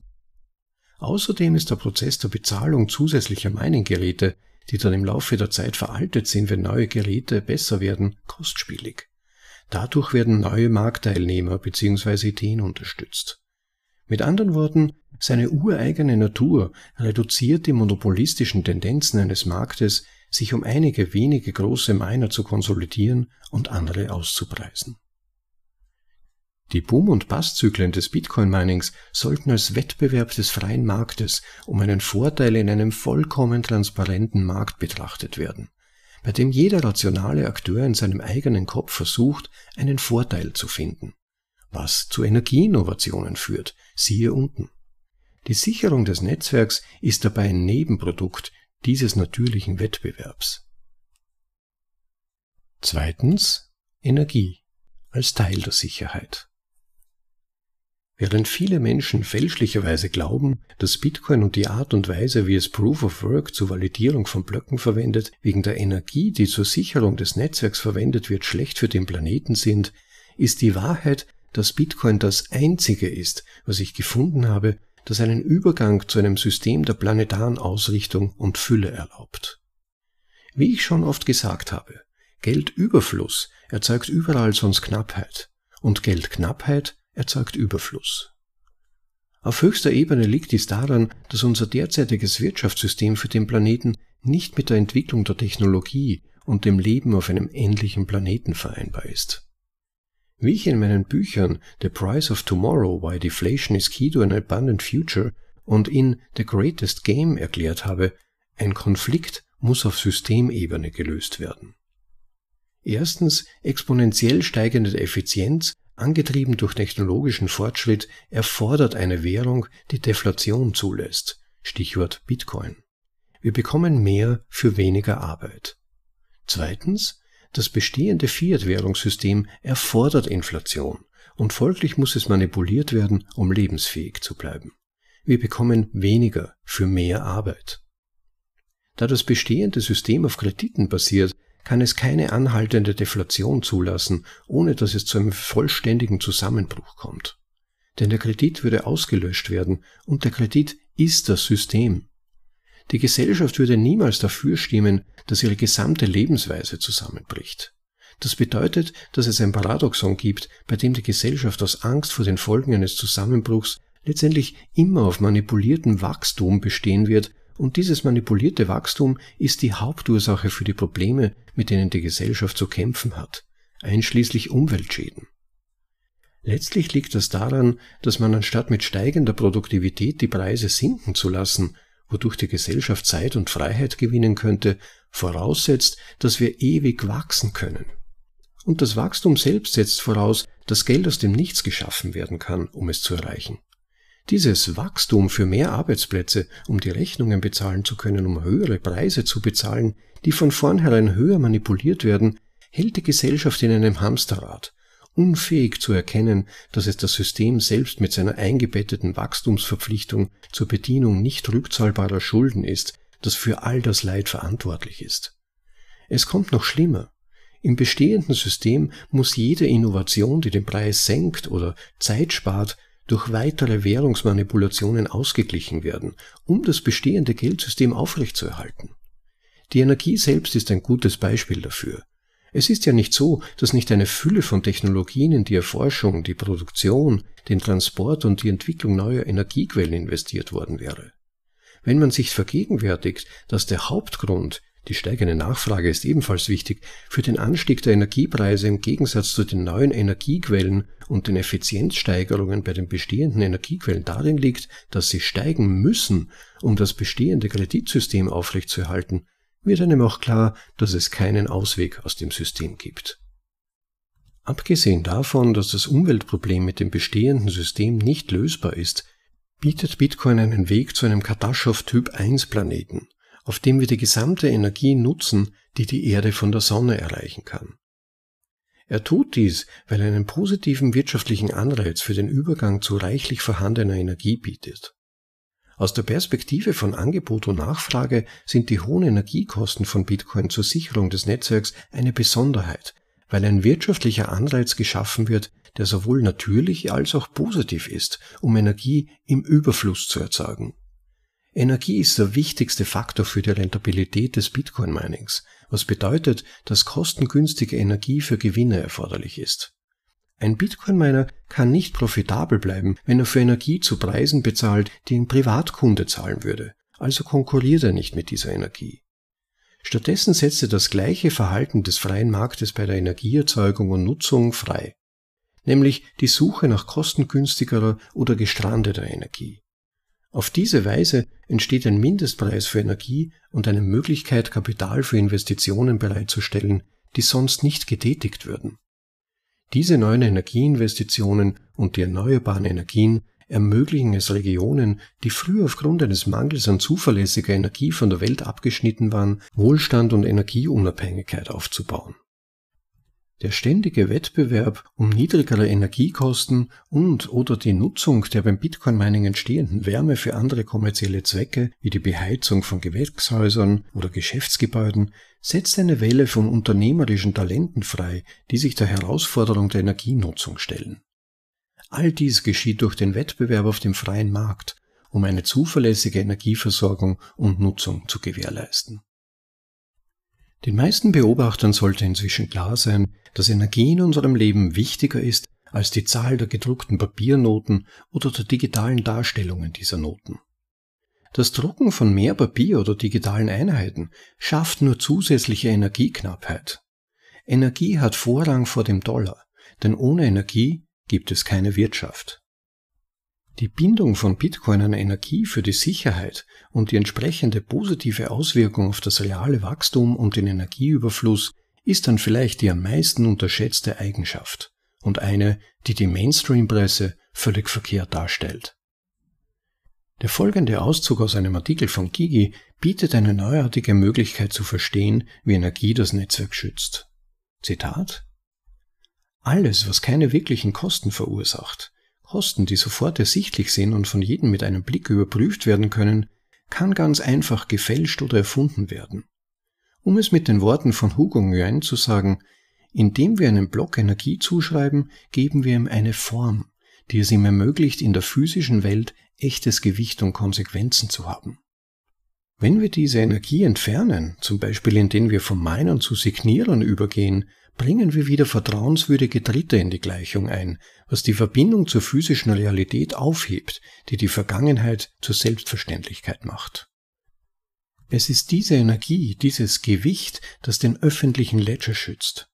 Außerdem ist der Prozess der Bezahlung zusätzlicher Mining-Geräte, die dann im Laufe der Zeit veraltet sind, wenn neue Geräte besser werden, kostspielig. Dadurch werden neue Marktteilnehmer bzw. Ideen unterstützt. Mit anderen Worten, seine ureigene Natur reduziert die monopolistischen Tendenzen eines Marktes, sich um einige wenige große Miner zu konsolidieren und andere auszupreisen. Die Boom- und Basszyklen des Bitcoin-Minings sollten als Wettbewerb des freien Marktes um einen Vorteil in einem vollkommen transparenten Markt betrachtet werden bei dem jeder rationale Akteur in seinem eigenen Kopf versucht, einen Vorteil zu finden, was zu Energieinnovationen führt, siehe unten. Die Sicherung des Netzwerks ist dabei ein Nebenprodukt dieses natürlichen Wettbewerbs. Zweitens Energie als Teil der Sicherheit. Während viele Menschen fälschlicherweise glauben, dass Bitcoin und die Art und Weise, wie es Proof of Work zur Validierung von Blöcken verwendet, wegen der Energie, die zur Sicherung des Netzwerks verwendet wird, schlecht für den Planeten sind, ist die Wahrheit, dass Bitcoin das einzige ist, was ich gefunden habe, das einen Übergang zu einem System der planetaren Ausrichtung und Fülle erlaubt. Wie ich schon oft gesagt habe, Geldüberfluss erzeugt überall sonst Knappheit und Geldknappheit erzeugt Überfluss. Auf höchster Ebene liegt dies daran, dass unser derzeitiges Wirtschaftssystem für den Planeten nicht mit der Entwicklung der Technologie und dem Leben auf einem ähnlichen Planeten vereinbar ist. Wie ich in meinen Büchern The Price of Tomorrow, Why Deflation is Key to an Abundant Future und in The Greatest Game erklärt habe, ein Konflikt muss auf Systemebene gelöst werden. Erstens exponentiell steigende Effizienz angetrieben durch technologischen Fortschritt, erfordert eine Währung, die Deflation zulässt. Stichwort Bitcoin. Wir bekommen mehr für weniger Arbeit. Zweitens, das bestehende Fiat-Währungssystem erfordert Inflation und folglich muss es manipuliert werden, um lebensfähig zu bleiben. Wir bekommen weniger für mehr Arbeit. Da das bestehende System auf Krediten basiert, kann es keine anhaltende Deflation zulassen, ohne dass es zu einem vollständigen Zusammenbruch kommt. Denn der Kredit würde ausgelöscht werden und der Kredit ist das System. Die Gesellschaft würde niemals dafür stimmen, dass ihre gesamte Lebensweise zusammenbricht. Das bedeutet, dass es ein Paradoxon gibt, bei dem die Gesellschaft aus Angst vor den Folgen eines Zusammenbruchs letztendlich immer auf manipuliertem Wachstum bestehen wird und dieses manipulierte Wachstum ist die Hauptursache für die Probleme, mit denen die Gesellschaft zu kämpfen hat, einschließlich Umweltschäden. Letztlich liegt das daran, dass man anstatt mit steigender Produktivität die Preise sinken zu lassen, wodurch die Gesellschaft Zeit und Freiheit gewinnen könnte, voraussetzt, dass wir ewig wachsen können. Und das Wachstum selbst setzt voraus, dass Geld aus dem Nichts geschaffen werden kann, um es zu erreichen. Dieses Wachstum für mehr Arbeitsplätze, um die Rechnungen bezahlen zu können, um höhere Preise zu bezahlen, die von vornherein höher manipuliert werden, hält die Gesellschaft in einem Hamsterrad, unfähig zu erkennen, dass es das System selbst mit seiner eingebetteten Wachstumsverpflichtung zur Bedienung nicht rückzahlbarer Schulden ist, das für all das Leid verantwortlich ist. Es kommt noch schlimmer. Im bestehenden System muss jede Innovation, die den Preis senkt oder Zeit spart, durch weitere Währungsmanipulationen ausgeglichen werden, um das bestehende Geldsystem aufrechtzuerhalten. Die Energie selbst ist ein gutes Beispiel dafür. Es ist ja nicht so, dass nicht eine Fülle von Technologien in die Erforschung, die Produktion, den Transport und die Entwicklung neuer Energiequellen investiert worden wäre. Wenn man sich vergegenwärtigt, dass der Hauptgrund, die steigende Nachfrage ist ebenfalls wichtig für den Anstieg der Energiepreise im Gegensatz zu den neuen Energiequellen und den Effizienzsteigerungen bei den bestehenden Energiequellen darin liegt, dass sie steigen müssen, um das bestehende Kreditsystem aufrechtzuerhalten, wird einem auch klar, dass es keinen Ausweg aus dem System gibt. Abgesehen davon, dass das Umweltproblem mit dem bestehenden System nicht lösbar ist, bietet Bitcoin einen Weg zu einem Kardaschow Typ 1 Planeten, auf dem wir die gesamte Energie nutzen, die die Erde von der Sonne erreichen kann. Er tut dies, weil er einen positiven wirtschaftlichen Anreiz für den Übergang zu reichlich vorhandener Energie bietet. Aus der Perspektive von Angebot und Nachfrage sind die hohen Energiekosten von Bitcoin zur Sicherung des Netzwerks eine Besonderheit, weil ein wirtschaftlicher Anreiz geschaffen wird, der sowohl natürlich als auch positiv ist, um Energie im Überfluss zu erzeugen. Energie ist der wichtigste Faktor für die Rentabilität des Bitcoin-Minings, was bedeutet, dass kostengünstige Energie für Gewinne erforderlich ist. Ein Bitcoin-Miner kann nicht profitabel bleiben, wenn er für Energie zu Preisen bezahlt, die ein Privatkunde zahlen würde, also konkurriert er nicht mit dieser Energie. Stattdessen setzt er das gleiche Verhalten des freien Marktes bei der Energieerzeugung und Nutzung frei, nämlich die Suche nach kostengünstigerer oder gestrandeter Energie. Auf diese Weise entsteht ein Mindestpreis für Energie und eine Möglichkeit, Kapital für Investitionen bereitzustellen, die sonst nicht getätigt würden. Diese neuen Energieinvestitionen und die erneuerbaren Energien ermöglichen es Regionen, die früher aufgrund eines Mangels an zuverlässiger Energie von der Welt abgeschnitten waren, Wohlstand und Energieunabhängigkeit aufzubauen. Der ständige Wettbewerb um niedrigere Energiekosten und oder die Nutzung der beim Bitcoin-Mining entstehenden Wärme für andere kommerzielle Zwecke wie die Beheizung von Gewächshäusern oder Geschäftsgebäuden setzt eine Welle von unternehmerischen Talenten frei, die sich der Herausforderung der Energienutzung stellen. All dies geschieht durch den Wettbewerb auf dem freien Markt, um eine zuverlässige Energieversorgung und Nutzung zu gewährleisten. Den meisten Beobachtern sollte inzwischen klar sein, dass Energie in unserem Leben wichtiger ist als die Zahl der gedruckten Papiernoten oder der digitalen Darstellungen dieser Noten. Das Drucken von mehr Papier oder digitalen Einheiten schafft nur zusätzliche Energieknappheit. Energie hat Vorrang vor dem Dollar, denn ohne Energie gibt es keine Wirtschaft. Die Bindung von Bitcoin an Energie für die Sicherheit und die entsprechende positive Auswirkung auf das reale Wachstum und den Energieüberfluss ist dann vielleicht die am meisten unterschätzte Eigenschaft und eine, die die Mainstream-Presse völlig verkehrt darstellt. Der folgende Auszug aus einem Artikel von Gigi bietet eine neuartige Möglichkeit zu verstehen, wie Energie das Netzwerk schützt. Zitat Alles, was keine wirklichen Kosten verursacht, Kosten, die sofort ersichtlich sind und von jedem mit einem Blick überprüft werden können, kann ganz einfach gefälscht oder erfunden werden. Um es mit den Worten von Hugo Nguyen zu sagen, indem wir einem Block Energie zuschreiben, geben wir ihm eine Form, die es ihm ermöglicht, in der physischen Welt echtes Gewicht und Konsequenzen zu haben. Wenn wir diese Energie entfernen, zum Beispiel indem wir vom Meinen zu Signieren übergehen, bringen wir wieder vertrauenswürdige Dritte in die Gleichung ein, was die Verbindung zur physischen Realität aufhebt, die die Vergangenheit zur Selbstverständlichkeit macht. Es ist diese Energie, dieses Gewicht, das den öffentlichen Ledger schützt.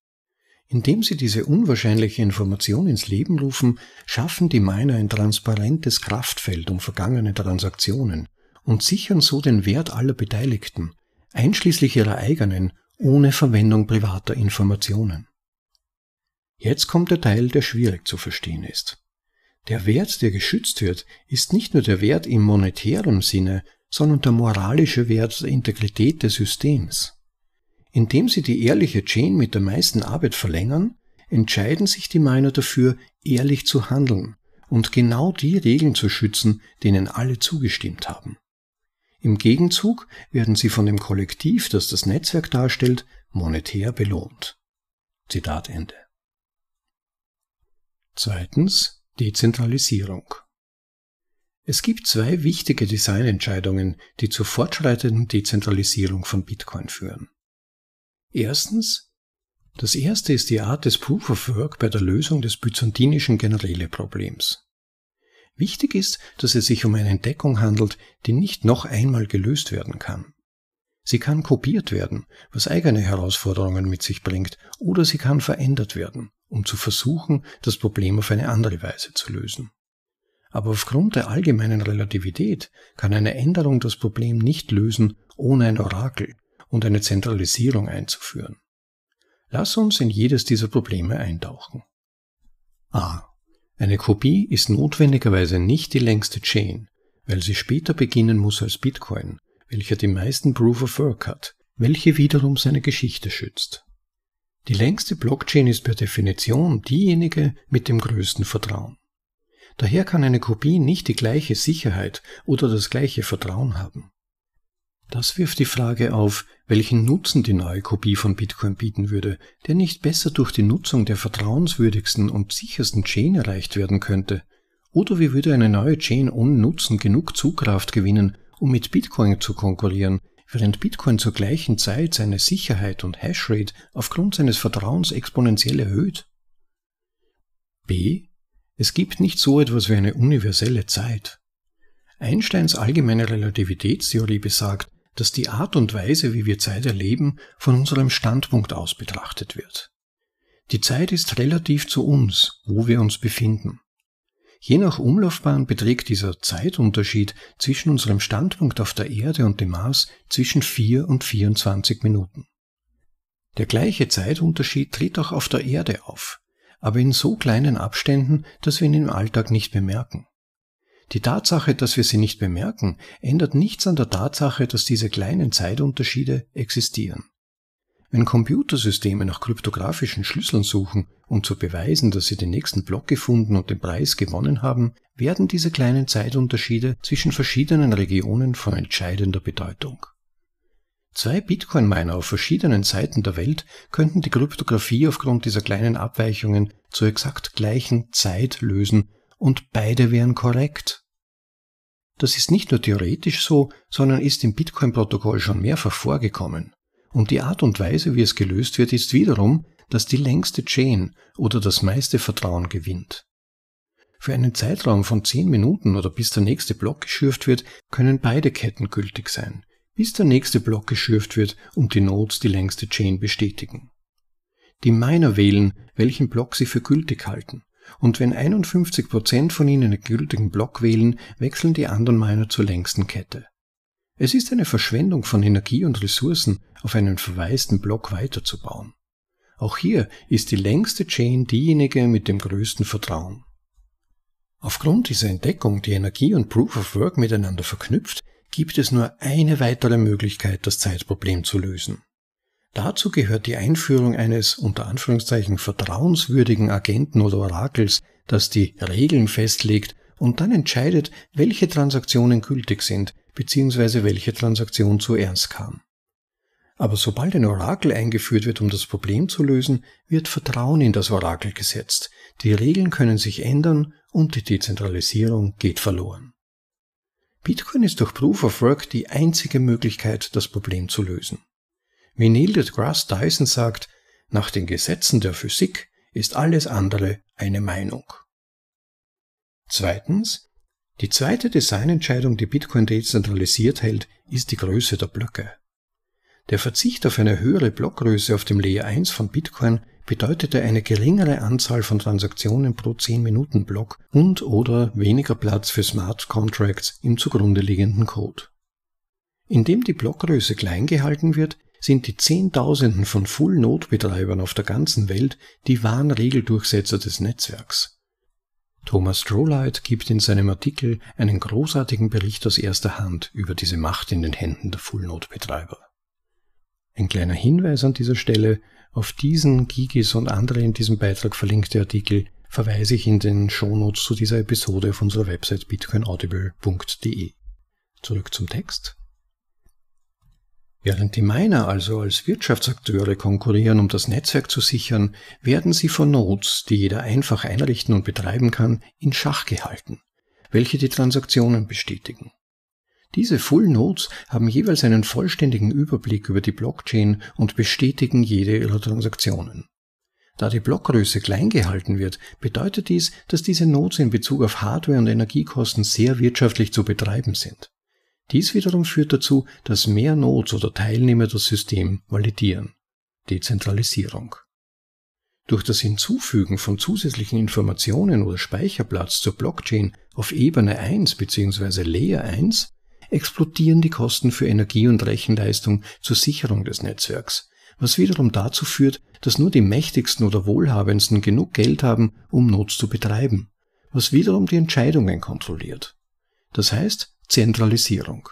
Indem sie diese unwahrscheinliche Information ins Leben rufen, schaffen die Miner ein transparentes Kraftfeld um vergangene Transaktionen und sichern so den Wert aller Beteiligten, einschließlich ihrer eigenen, ohne Verwendung privater Informationen. Jetzt kommt der Teil, der schwierig zu verstehen ist. Der Wert, der geschützt wird, ist nicht nur der Wert im monetären Sinne, sondern der moralische Wert der Integrität des Systems. Indem sie die ehrliche Chain mit der meisten Arbeit verlängern, entscheiden sich die Miner dafür, ehrlich zu handeln und genau die Regeln zu schützen, denen alle zugestimmt haben. Im Gegenzug werden sie von dem Kollektiv, das das Netzwerk darstellt, monetär belohnt. Zitat Ende. Zweitens Dezentralisierung. Es gibt zwei wichtige Designentscheidungen, die zur fortschreitenden Dezentralisierung von Bitcoin führen. Erstens, das erste ist die Art des Proof of Work bei der Lösung des byzantinischen Generäle-Problems. Wichtig ist, dass es sich um eine Entdeckung handelt, die nicht noch einmal gelöst werden kann. Sie kann kopiert werden, was eigene Herausforderungen mit sich bringt, oder sie kann verändert werden, um zu versuchen, das Problem auf eine andere Weise zu lösen. Aber aufgrund der allgemeinen Relativität kann eine Änderung das Problem nicht lösen, ohne ein Orakel und eine Zentralisierung einzuführen. Lass uns in jedes dieser Probleme eintauchen. A. Eine Kopie ist notwendigerweise nicht die längste Chain, weil sie später beginnen muss als Bitcoin, welcher die meisten Proof of Work hat, welche wiederum seine Geschichte schützt. Die längste Blockchain ist per Definition diejenige mit dem größten Vertrauen. Daher kann eine Kopie nicht die gleiche Sicherheit oder das gleiche Vertrauen haben. Das wirft die Frage auf, welchen Nutzen die neue Kopie von Bitcoin bieten würde, der nicht besser durch die Nutzung der vertrauenswürdigsten und sichersten Chain erreicht werden könnte. Oder wie würde eine neue Chain ohne Nutzen genug Zugkraft gewinnen, um mit Bitcoin zu konkurrieren, während Bitcoin zur gleichen Zeit seine Sicherheit und Hashrate aufgrund seines Vertrauens exponentiell erhöht? B. Es gibt nicht so etwas wie eine universelle Zeit. Einsteins allgemeine Relativitätstheorie besagt, dass die Art und Weise, wie wir Zeit erleben, von unserem Standpunkt aus betrachtet wird. Die Zeit ist relativ zu uns, wo wir uns befinden. Je nach Umlaufbahn beträgt dieser Zeitunterschied zwischen unserem Standpunkt auf der Erde und dem Mars zwischen 4 und 24 Minuten. Der gleiche Zeitunterschied tritt auch auf der Erde auf, aber in so kleinen Abständen, dass wir ihn im Alltag nicht bemerken. Die Tatsache, dass wir sie nicht bemerken, ändert nichts an der Tatsache, dass diese kleinen Zeitunterschiede existieren. Wenn Computersysteme nach kryptografischen Schlüsseln suchen, um zu beweisen, dass sie den nächsten Block gefunden und den Preis gewonnen haben, werden diese kleinen Zeitunterschiede zwischen verschiedenen Regionen von entscheidender Bedeutung. Zwei Bitcoin-Miner auf verschiedenen Seiten der Welt könnten die Kryptographie aufgrund dieser kleinen Abweichungen zur exakt gleichen Zeit lösen und beide wären korrekt. Das ist nicht nur theoretisch so, sondern ist im Bitcoin-Protokoll schon mehrfach vorgekommen. Und die Art und Weise, wie es gelöst wird, ist wiederum, dass die längste Chain oder das meiste Vertrauen gewinnt. Für einen Zeitraum von 10 Minuten oder bis der nächste Block geschürft wird, können beide Ketten gültig sein, bis der nächste Block geschürft wird und die Nodes die längste Chain bestätigen. Die Miner wählen, welchen Block sie für gültig halten, und wenn 51% von ihnen einen gültigen Block wählen, wechseln die anderen Miner zur längsten Kette. Es ist eine Verschwendung von Energie und Ressourcen, auf einen verwaisten Block weiterzubauen. Auch hier ist die längste Chain diejenige mit dem größten Vertrauen. Aufgrund dieser Entdeckung, die Energie und Proof of Work miteinander verknüpft, gibt es nur eine weitere Möglichkeit, das Zeitproblem zu lösen. Dazu gehört die Einführung eines unter Anführungszeichen vertrauenswürdigen Agenten oder Orakels, das die Regeln festlegt und dann entscheidet, welche Transaktionen gültig sind, bzw. welche Transaktion zuerst kam. Aber sobald ein Orakel eingeführt wird, um das Problem zu lösen, wird Vertrauen in das Orakel gesetzt. Die Regeln können sich ändern und die Dezentralisierung geht verloren. Bitcoin ist durch Proof of Work die einzige Möglichkeit, das Problem zu lösen. Wie Neil deGrasse Tyson sagt, nach den Gesetzen der Physik ist alles andere eine Meinung. Zweitens, die zweite Designentscheidung, die Bitcoin dezentralisiert hält, ist die Größe der Blöcke. Der Verzicht auf eine höhere Blockgröße auf dem Layer 1 von Bitcoin bedeutete eine geringere Anzahl von Transaktionen pro 10-Minuten-Block und oder weniger Platz für Smart Contracts im zugrunde liegenden Code. Indem die Blockgröße klein gehalten wird, sind die Zehntausenden von Full-Node-Betreibern auf der ganzen Welt die wahren Regeldurchsetzer des Netzwerks. Thomas Strohlight gibt in seinem Artikel einen großartigen Bericht aus erster Hand über diese Macht in den Händen der Full-Node-Betreiber. Ein kleiner Hinweis an dieser Stelle, auf diesen Gigis und andere in diesem Beitrag verlinkte Artikel verweise ich in den Shownotes zu dieser Episode auf unserer Website bitcoinaudible.de. Zurück zum Text. Während die Miner also als Wirtschaftsakteure konkurrieren, um das Netzwerk zu sichern, werden sie von Nodes, die jeder einfach einrichten und betreiben kann, in Schach gehalten, welche die Transaktionen bestätigen. Diese Full Nodes haben jeweils einen vollständigen Überblick über die Blockchain und bestätigen jede ihrer Transaktionen. Da die Blockgröße klein gehalten wird, bedeutet dies, dass diese Nodes in Bezug auf Hardware und Energiekosten sehr wirtschaftlich zu betreiben sind. Dies wiederum führt dazu, dass mehr Nodes oder Teilnehmer das System validieren. Dezentralisierung. Durch das Hinzufügen von zusätzlichen Informationen oder Speicherplatz zur Blockchain auf Ebene 1 bzw. Layer 1 explodieren die Kosten für Energie und Rechenleistung zur Sicherung des Netzwerks, was wiederum dazu führt, dass nur die mächtigsten oder wohlhabendsten genug Geld haben, um Nodes zu betreiben, was wiederum die Entscheidungen kontrolliert. Das heißt Zentralisierung.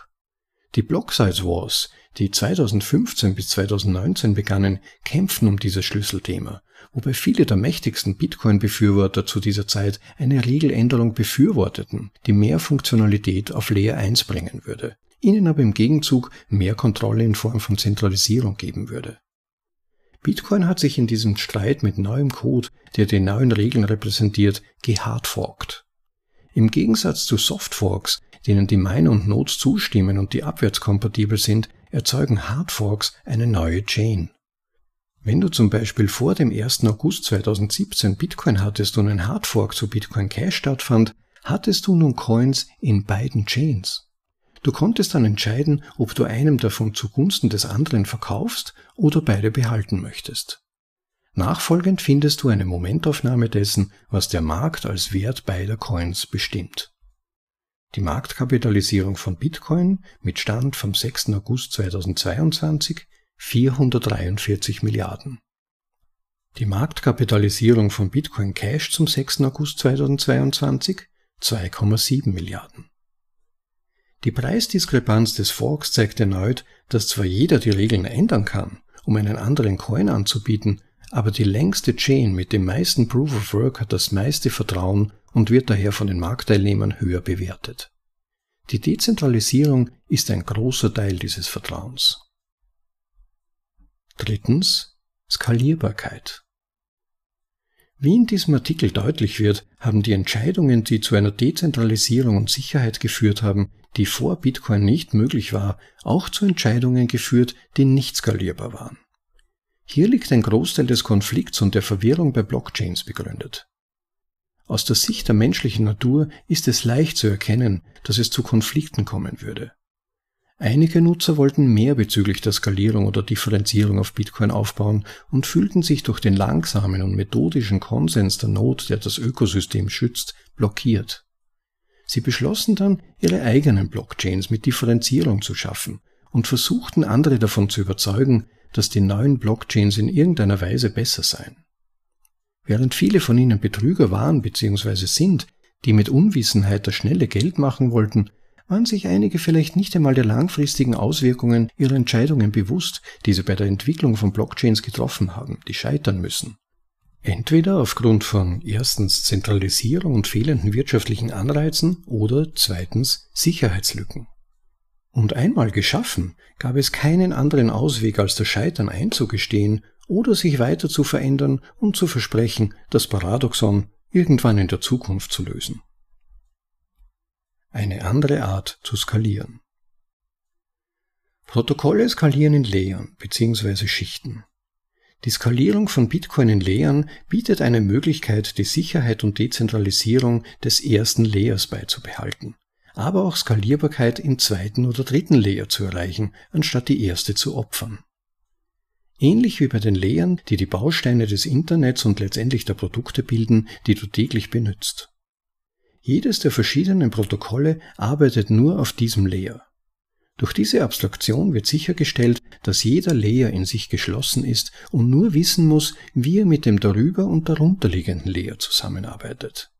Die Block Size Wars, die 2015 bis 2019 begannen, kämpfen um dieses Schlüsselthema, wobei viele der mächtigsten Bitcoin-Befürworter zu dieser Zeit eine Regeländerung befürworteten, die mehr Funktionalität auf Layer 1 bringen würde, ihnen aber im Gegenzug mehr Kontrolle in Form von Zentralisierung geben würde. Bitcoin hat sich in diesem Streit mit neuem Code, der die neuen Regeln repräsentiert, gehardforkt. Im Gegensatz zu Softforks, denen die Mine und Nodes zustimmen und die abwärtskompatibel sind, erzeugen Hardforks eine neue Chain. Wenn du zum Beispiel vor dem 1. August 2017 Bitcoin hattest und ein Hardfork zu Bitcoin Cash stattfand, hattest du nun Coins in beiden Chains. Du konntest dann entscheiden, ob du einem davon zugunsten des anderen verkaufst oder beide behalten möchtest. Nachfolgend findest du eine Momentaufnahme dessen, was der Markt als Wert beider Coins bestimmt. Die Marktkapitalisierung von Bitcoin mit Stand vom 6. August 2022 443 Milliarden. Die Marktkapitalisierung von Bitcoin Cash zum 6. August 2022 2,7 Milliarden. Die Preisdiskrepanz des Forks zeigt erneut, dass zwar jeder die Regeln ändern kann, um einen anderen Coin anzubieten, aber die längste Chain mit dem meisten Proof of Work hat das meiste Vertrauen und wird daher von den Marktteilnehmern höher bewertet. Die Dezentralisierung ist ein großer Teil dieses Vertrauens. Drittens Skalierbarkeit. Wie in diesem Artikel deutlich wird, haben die Entscheidungen, die zu einer Dezentralisierung und Sicherheit geführt haben, die vor Bitcoin nicht möglich war, auch zu Entscheidungen geführt, die nicht skalierbar waren. Hier liegt ein Großteil des Konflikts und der Verwirrung bei Blockchains begründet. Aus der Sicht der menschlichen Natur ist es leicht zu erkennen, dass es zu Konflikten kommen würde. Einige Nutzer wollten mehr bezüglich der Skalierung oder Differenzierung auf Bitcoin aufbauen und fühlten sich durch den langsamen und methodischen Konsens der Node, der das Ökosystem schützt, blockiert. Sie beschlossen dann, ihre eigenen Blockchains mit Differenzierung zu schaffen und versuchten andere davon zu überzeugen, dass die neuen Blockchains in irgendeiner Weise besser seien. Während viele von ihnen Betrüger waren bzw. sind, die mit Unwissenheit das schnelle Geld machen wollten, waren sich einige vielleicht nicht einmal der langfristigen Auswirkungen ihrer Entscheidungen bewusst, die sie bei der Entwicklung von Blockchains getroffen haben, die scheitern müssen. Entweder aufgrund von erstens Zentralisierung und fehlenden wirtschaftlichen Anreizen oder zweitens Sicherheitslücken. Und einmal geschaffen, gab es keinen anderen Ausweg als das Scheitern einzugestehen oder sich weiter zu verändern und zu versprechen, das Paradoxon irgendwann in der Zukunft zu lösen. Eine andere Art zu skalieren. Protokolle skalieren in Layern bzw. Schichten. Die Skalierung von Bitcoin in Layern bietet eine Möglichkeit, die Sicherheit und Dezentralisierung des ersten Layers beizubehalten, aber auch Skalierbarkeit im zweiten oder dritten Layer zu erreichen, anstatt die erste zu opfern. Ähnlich wie bei den Layern, die die Bausteine des Internets und letztendlich der Produkte bilden, die du täglich benutzt. Jedes der verschiedenen Protokolle arbeitet nur auf diesem Layer. Durch diese Abstraktion wird sichergestellt, dass jeder Layer in sich geschlossen ist und nur wissen muss, wie er mit dem darüber und darunterliegenden Layer zusammenarbeitet.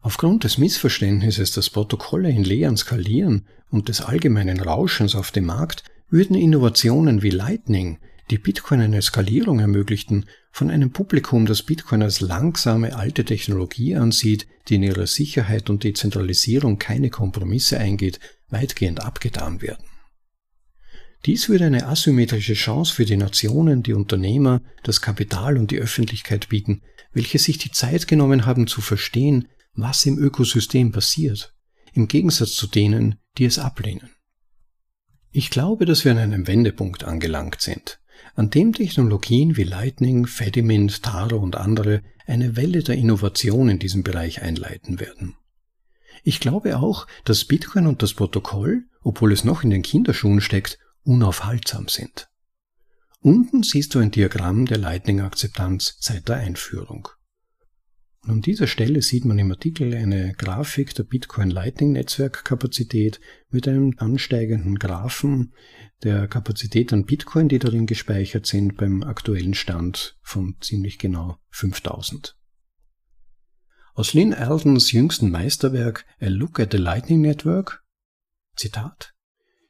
Aufgrund des Missverständnisses, dass Protokolle in Layern skalieren und des allgemeinen Rauschens auf dem Markt, würden Innovationen wie Lightning, die Bitcoin eine Skalierung ermöglichten, von einem Publikum, das Bitcoin als langsame alte Technologie ansieht, die in ihrer Sicherheit und Dezentralisierung keine Kompromisse eingeht, weitgehend abgetan werden. Dies würde eine asymmetrische Chance für die Nationen, die Unternehmer, das Kapital und die Öffentlichkeit bieten, welche sich die Zeit genommen haben zu verstehen, was im Ökosystem passiert, im Gegensatz zu denen, die es ablehnen. Ich glaube, dass wir an einem Wendepunkt angelangt sind an dem Technologien wie Lightning, Fedimint, Taro und andere eine Welle der Innovation in diesem Bereich einleiten werden. Ich glaube auch, dass Bitcoin und das Protokoll, obwohl es noch in den Kinderschuhen steckt, unaufhaltsam sind. Unten siehst du ein Diagramm der Lightning-Akzeptanz seit der Einführung. Und an dieser Stelle sieht man im Artikel eine Grafik der Bitcoin Lightning Netzwerkkapazität mit einem ansteigenden Graphen der Kapazität an Bitcoin, die darin gespeichert sind, beim aktuellen Stand von ziemlich genau 5000. Aus Lynn Aldens jüngsten Meisterwerk A Look at the Lightning Network Zitat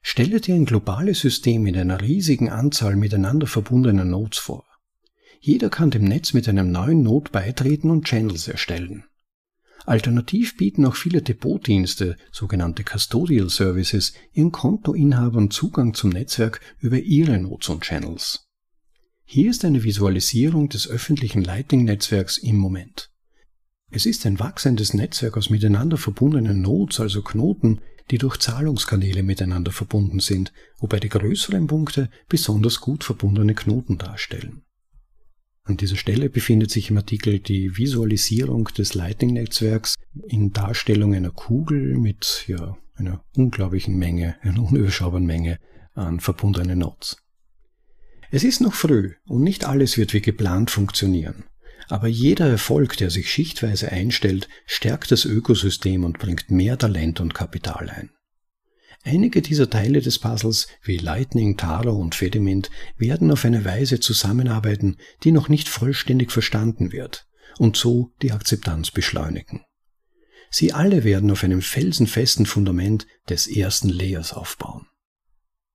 Stelle dir ein globales System mit einer riesigen Anzahl miteinander verbundener Nodes vor. Jeder kann dem Netz mit einem neuen Node beitreten und Channels erstellen. Alternativ bieten auch viele Depotdienste, sogenannte Custodial Services, ihren Kontoinhabern Zugang zum Netzwerk über ihre Nodes und Channels. Hier ist eine Visualisierung des öffentlichen Lightning-Netzwerks im Moment. Es ist ein wachsendes Netzwerk aus miteinander verbundenen Nodes, also Knoten, die durch Zahlungskanäle miteinander verbunden sind, wobei die größeren Punkte besonders gut verbundene Knoten darstellen. An dieser Stelle befindet sich im Artikel die Visualisierung des Lightning-Netzwerks in Darstellung einer Kugel mit ja, einer unglaublichen Menge, einer unüberschaubaren Menge an verbundenen Nodes. Es ist noch früh und nicht alles wird wie geplant funktionieren. Aber jeder Erfolg, der sich schichtweise einstellt, stärkt das Ökosystem und bringt mehr Talent und Kapital ein. Einige dieser Teile des Puzzles, wie Lightning, Taro und Fedimint, werden auf eine Weise zusammenarbeiten, die noch nicht vollständig verstanden wird und so die Akzeptanz beschleunigen. Sie alle werden auf einem felsenfesten Fundament des ersten Layers aufbauen.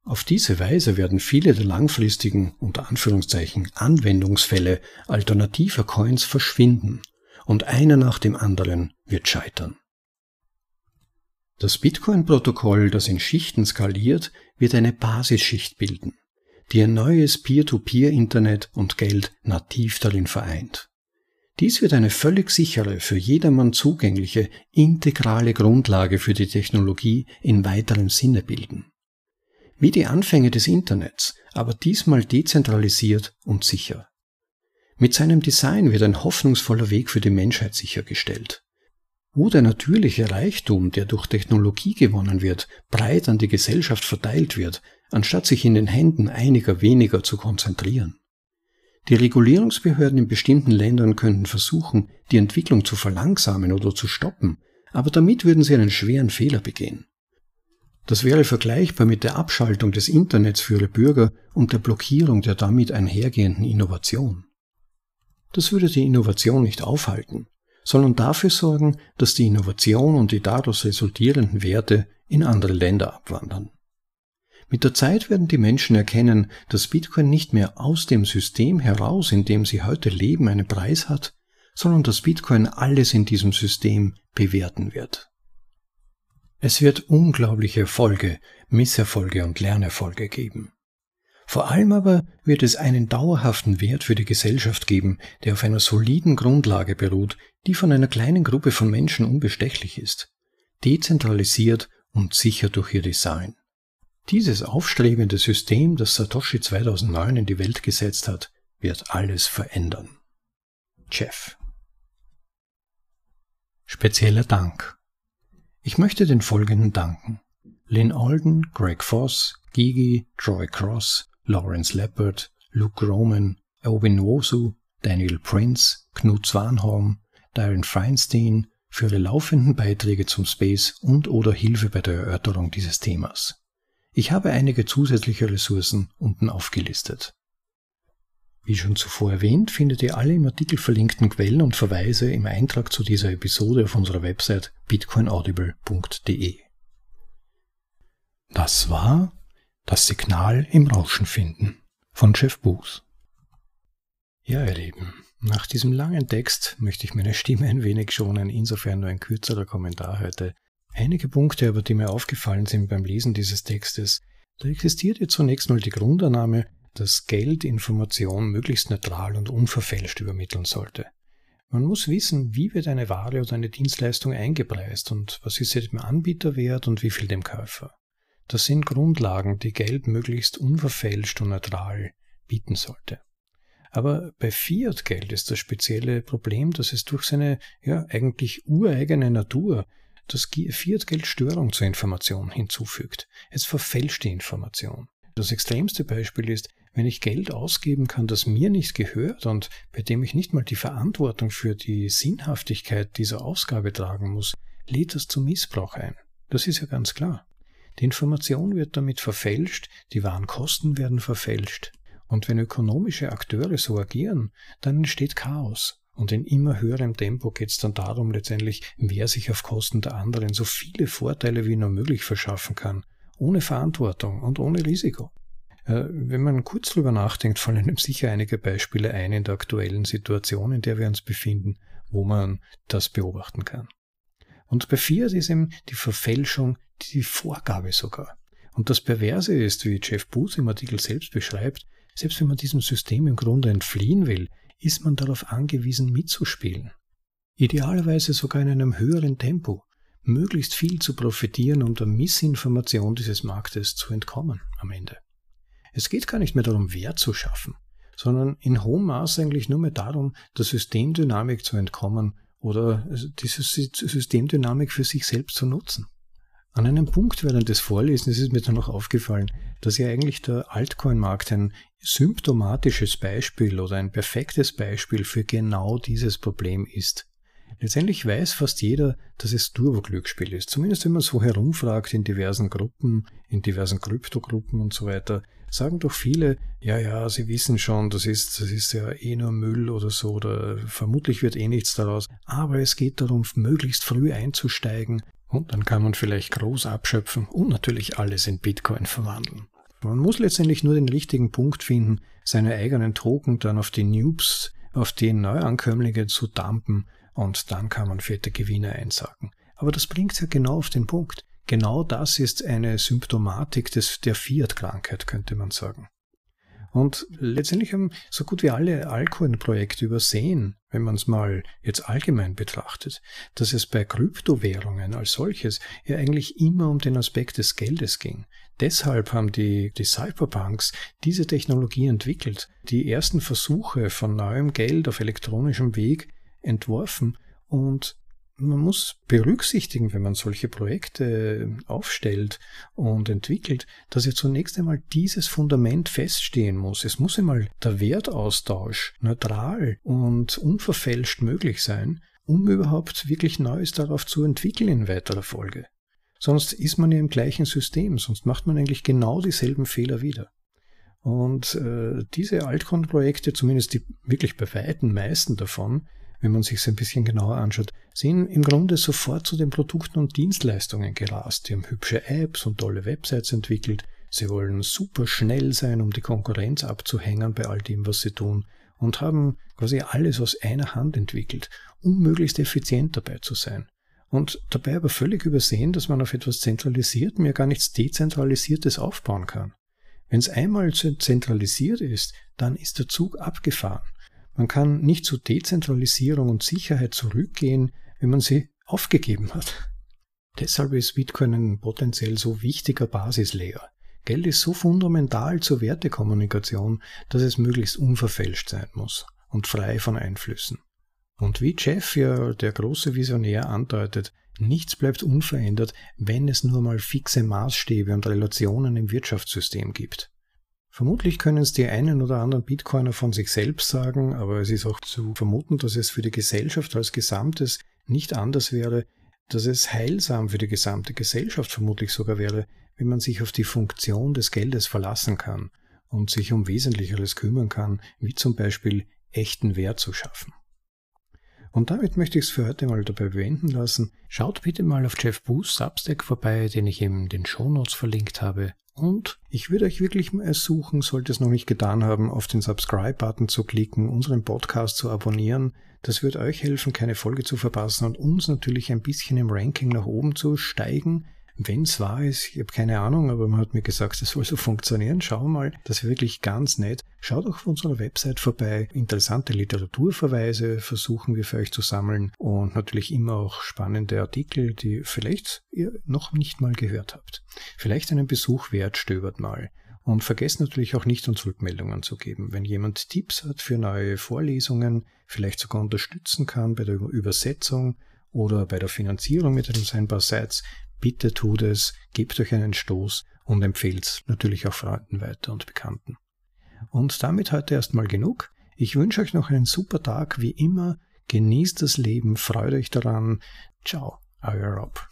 Auf diese Weise werden viele der langfristigen, unter Anführungszeichen, Anwendungsfälle alternativer Coins verschwinden und einer nach dem anderen wird scheitern. Das Bitcoin-Protokoll, das in Schichten skaliert, wird eine Basisschicht bilden, die ein neues Peer-to-Peer-Internet und Geld nativ darin vereint. Dies wird eine völlig sichere, für jedermann zugängliche, integrale Grundlage für die Technologie in weiterem Sinne bilden. Wie die Anfänge des Internets, aber diesmal dezentralisiert und sicher. Mit seinem Design wird ein hoffnungsvoller Weg für die Menschheit sichergestellt. Wo der natürliche Reichtum, der durch Technologie gewonnen wird, breit an die Gesellschaft verteilt wird, anstatt sich in den Händen einiger weniger zu konzentrieren. Die Regulierungsbehörden in bestimmten Ländern könnten versuchen, die Entwicklung zu verlangsamen oder zu stoppen, aber damit würden sie einen schweren Fehler begehen. Das wäre vergleichbar mit der Abschaltung des Internets für ihre Bürger und der Blockierung der damit einhergehenden Innovation. Das würde die Innovation nicht aufhalten, sondern dafür sorgen, dass die Innovation und die daraus resultierenden Werte in andere Länder abwandern. Mit der Zeit werden die Menschen erkennen, dass Bitcoin nicht mehr aus dem System heraus, in dem sie heute leben, einen Preis hat, sondern dass Bitcoin alles in diesem System bewerten wird. Es wird unglaubliche Erfolge, Misserfolge und Lernerfolge geben. Vor allem aber wird es einen dauerhaften Wert für die Gesellschaft geben, der auf einer soliden Grundlage beruht, die von einer kleinen Gruppe von Menschen unbestechlich ist, dezentralisiert und sicher durch ihr Design. Dieses aufstrebende System, das Satoshi 2009 in die Welt gesetzt hat, wird alles verändern. Jeff. Spezieller Dank. Ich möchte den folgenden danken. Lynn Alden, Greg Foss, Gigi, Troy Cross, Lawrence Leopard, Luke Roman, Owen Wosu, Daniel Prince, Knut Swanholm, Darren Feinstein für ihre laufenden Beiträge zum Space und oder Hilfe bei der Erörterung dieses Themas. Ich habe einige zusätzliche Ressourcen unten aufgelistet. Wie schon zuvor erwähnt, findet ihr alle im Artikel verlinkten Quellen und Verweise im Eintrag zu dieser Episode auf unserer Website bitcoinaudible.de. Das war das Signal im Rauschen finden von Jeff Booth. Ja, ihr Lieben, nach diesem langen Text möchte ich meine Stimme ein wenig schonen, insofern nur ein kürzerer Kommentar heute. Einige Punkte aber, die mir aufgefallen sind beim Lesen dieses Textes, da existiert jetzt zunächst mal die Grundannahme, dass Geld Information möglichst neutral und unverfälscht übermitteln sollte. Man muss wissen, wie wird eine Ware oder eine Dienstleistung eingepreist und was ist sie dem Anbieter wert und wie viel dem Käufer. Das sind Grundlagen, die Geld möglichst unverfälscht und neutral bieten sollte. Aber bei Fiat-Geld ist das spezielle Problem, dass es durch seine ja eigentlich ureigene Natur das Fiat-Geld Störung zur Information hinzufügt. Es verfälscht die Information. Das extremste Beispiel ist, wenn ich Geld ausgeben kann, das mir nicht gehört und bei dem ich nicht mal die Verantwortung für die Sinnhaftigkeit dieser Ausgabe tragen muss, lädt das zu Missbrauch ein. Das ist ja ganz klar. Die Information wird damit verfälscht, die Warenkosten werden verfälscht. Und wenn ökonomische Akteure so agieren, dann entsteht Chaos. Und in immer höherem Tempo geht es dann darum letztendlich, wer sich auf Kosten der anderen so viele Vorteile wie nur möglich verschaffen kann, ohne Verantwortung und ohne Risiko. Äh, wenn man kurz drüber nachdenkt, fallen einem sicher einige Beispiele ein in der aktuellen Situation, in der wir uns befinden, wo man das beobachten kann. Und bei Fiat ist eben die Verfälschung die Vorgabe sogar. Und das Perverse ist, wie Jeff Booth im Artikel selbst beschreibt, selbst wenn man diesem System im Grunde entfliehen will, ist man darauf angewiesen, mitzuspielen. Idealerweise sogar in einem höheren Tempo, möglichst viel zu profitieren, um der Missinformation dieses Marktes zu entkommen am Ende. Es geht gar nicht mehr darum, Wert zu schaffen, sondern in hohem Maß eigentlich nur mehr darum, der Systemdynamik zu entkommen oder diese Systemdynamik für sich selbst zu nutzen. An einem Punkt während des Vorlesens ist mir dann noch aufgefallen, dass ja eigentlich der Altcoin-Markt ein symptomatisches Beispiel oder ein perfektes Beispiel für genau dieses Problem ist. Letztendlich weiß fast jeder, dass es Turbo-Glücksspiel ist. Zumindest wenn man so herumfragt in diversen Gruppen, in diversen Kryptogruppen und so weiter, sagen doch viele, ja, ja, sie wissen schon, das ist, das ist ja eh nur Müll oder so, oder vermutlich wird eh nichts daraus. Aber es geht darum, möglichst früh einzusteigen, und dann kann man vielleicht groß abschöpfen und natürlich alles in Bitcoin verwandeln. Man muss letztendlich nur den richtigen Punkt finden, seine eigenen Token dann auf die Noobs, auf die Neuankömmlinge zu dumpen und dann kann man fette Gewinne einsacken. Aber das bringt ja genau auf den Punkt. Genau das ist eine Symptomatik des, der Fiat-Krankheit, könnte man sagen. Und letztendlich haben so gut wie alle Altcoin-Projekte übersehen, wenn man es mal jetzt allgemein betrachtet, dass es bei Kryptowährungen als solches ja eigentlich immer um den Aspekt des Geldes ging. Deshalb haben die, die Cyberpunks diese Technologie entwickelt, die ersten Versuche von neuem Geld auf elektronischem Weg entworfen und man muss berücksichtigen, wenn man solche Projekte aufstellt und entwickelt, dass ja zunächst einmal dieses Fundament feststehen muss. Es muss einmal der Wertaustausch neutral und unverfälscht möglich sein, um überhaupt wirklich Neues darauf zu entwickeln in weiterer Folge. Sonst ist man ja im gleichen System, sonst macht man eigentlich genau dieselben Fehler wieder. Und äh, diese Altcoin-Projekte, zumindest die wirklich bei weitem meisten davon, wenn man sich ein bisschen genauer anschaut, sind im Grunde sofort zu den Produkten und Dienstleistungen gerast. Die haben hübsche Apps und tolle Websites entwickelt. Sie wollen super schnell sein, um die Konkurrenz abzuhängen bei all dem, was sie tun. Und haben quasi alles aus einer Hand entwickelt, um möglichst effizient dabei zu sein. Und dabei aber völlig übersehen, dass man auf etwas zentralisiert mir gar nichts Dezentralisiertes aufbauen kann. Wenn es einmal zentralisiert ist, dann ist der Zug abgefahren. Man kann nicht zu Dezentralisierung und Sicherheit zurückgehen, wenn man sie aufgegeben hat. Deshalb ist Bitcoin ein potenziell so wichtiger Basislayer. Geld ist so fundamental zur Wertekommunikation, dass es möglichst unverfälscht sein muss und frei von Einflüssen. Und wie Jeff ja der große Visionär andeutet, nichts bleibt unverändert, wenn es nur mal fixe Maßstäbe und Relationen im Wirtschaftssystem gibt. Vermutlich können es die einen oder anderen Bitcoiner von sich selbst sagen, aber es ist auch zu vermuten, dass es für die Gesellschaft als Gesamtes nicht anders wäre, dass es heilsam für die gesamte Gesellschaft vermutlich sogar wäre, wenn man sich auf die Funktion des Geldes verlassen kann und sich um Wesentlicheres kümmern kann, wie zum Beispiel echten Wert zu schaffen. Und damit möchte ich es für heute mal dabei bewenden lassen. Schaut bitte mal auf Jeff Booths Substack vorbei, den ich in den Shownotes verlinkt habe. Und ich würde euch wirklich ersuchen, sollte es noch nicht getan haben, auf den Subscribe-Button zu klicken, unseren Podcast zu abonnieren. Das wird euch helfen, keine Folge zu verpassen und uns natürlich ein bisschen im Ranking nach oben zu steigen. Wenn es wahr ist, ich habe keine Ahnung, aber man hat mir gesagt, es soll so funktionieren. Schauen wir mal, das ist wirklich ganz nett. Schaut auch auf unserer Website vorbei. Interessante Literaturverweise versuchen wir für euch zu sammeln und natürlich immer auch spannende Artikel, die vielleicht ihr noch nicht mal gehört habt. Vielleicht einen Besuch wert, stöbert mal. Und vergesst natürlich auch nicht, uns Rückmeldungen zu geben. Wenn jemand Tipps hat für neue Vorlesungen, vielleicht sogar unterstützen kann bei der Übersetzung oder bei der Finanzierung mit den paar Sites, Bitte tut es, gebt euch einen Stoß und empfehlt es natürlich auch Freunden weiter und Bekannten. Und damit heute erstmal genug. Ich wünsche euch noch einen super Tag, wie immer. Genießt das Leben, freut euch daran. Ciao, euer Rob.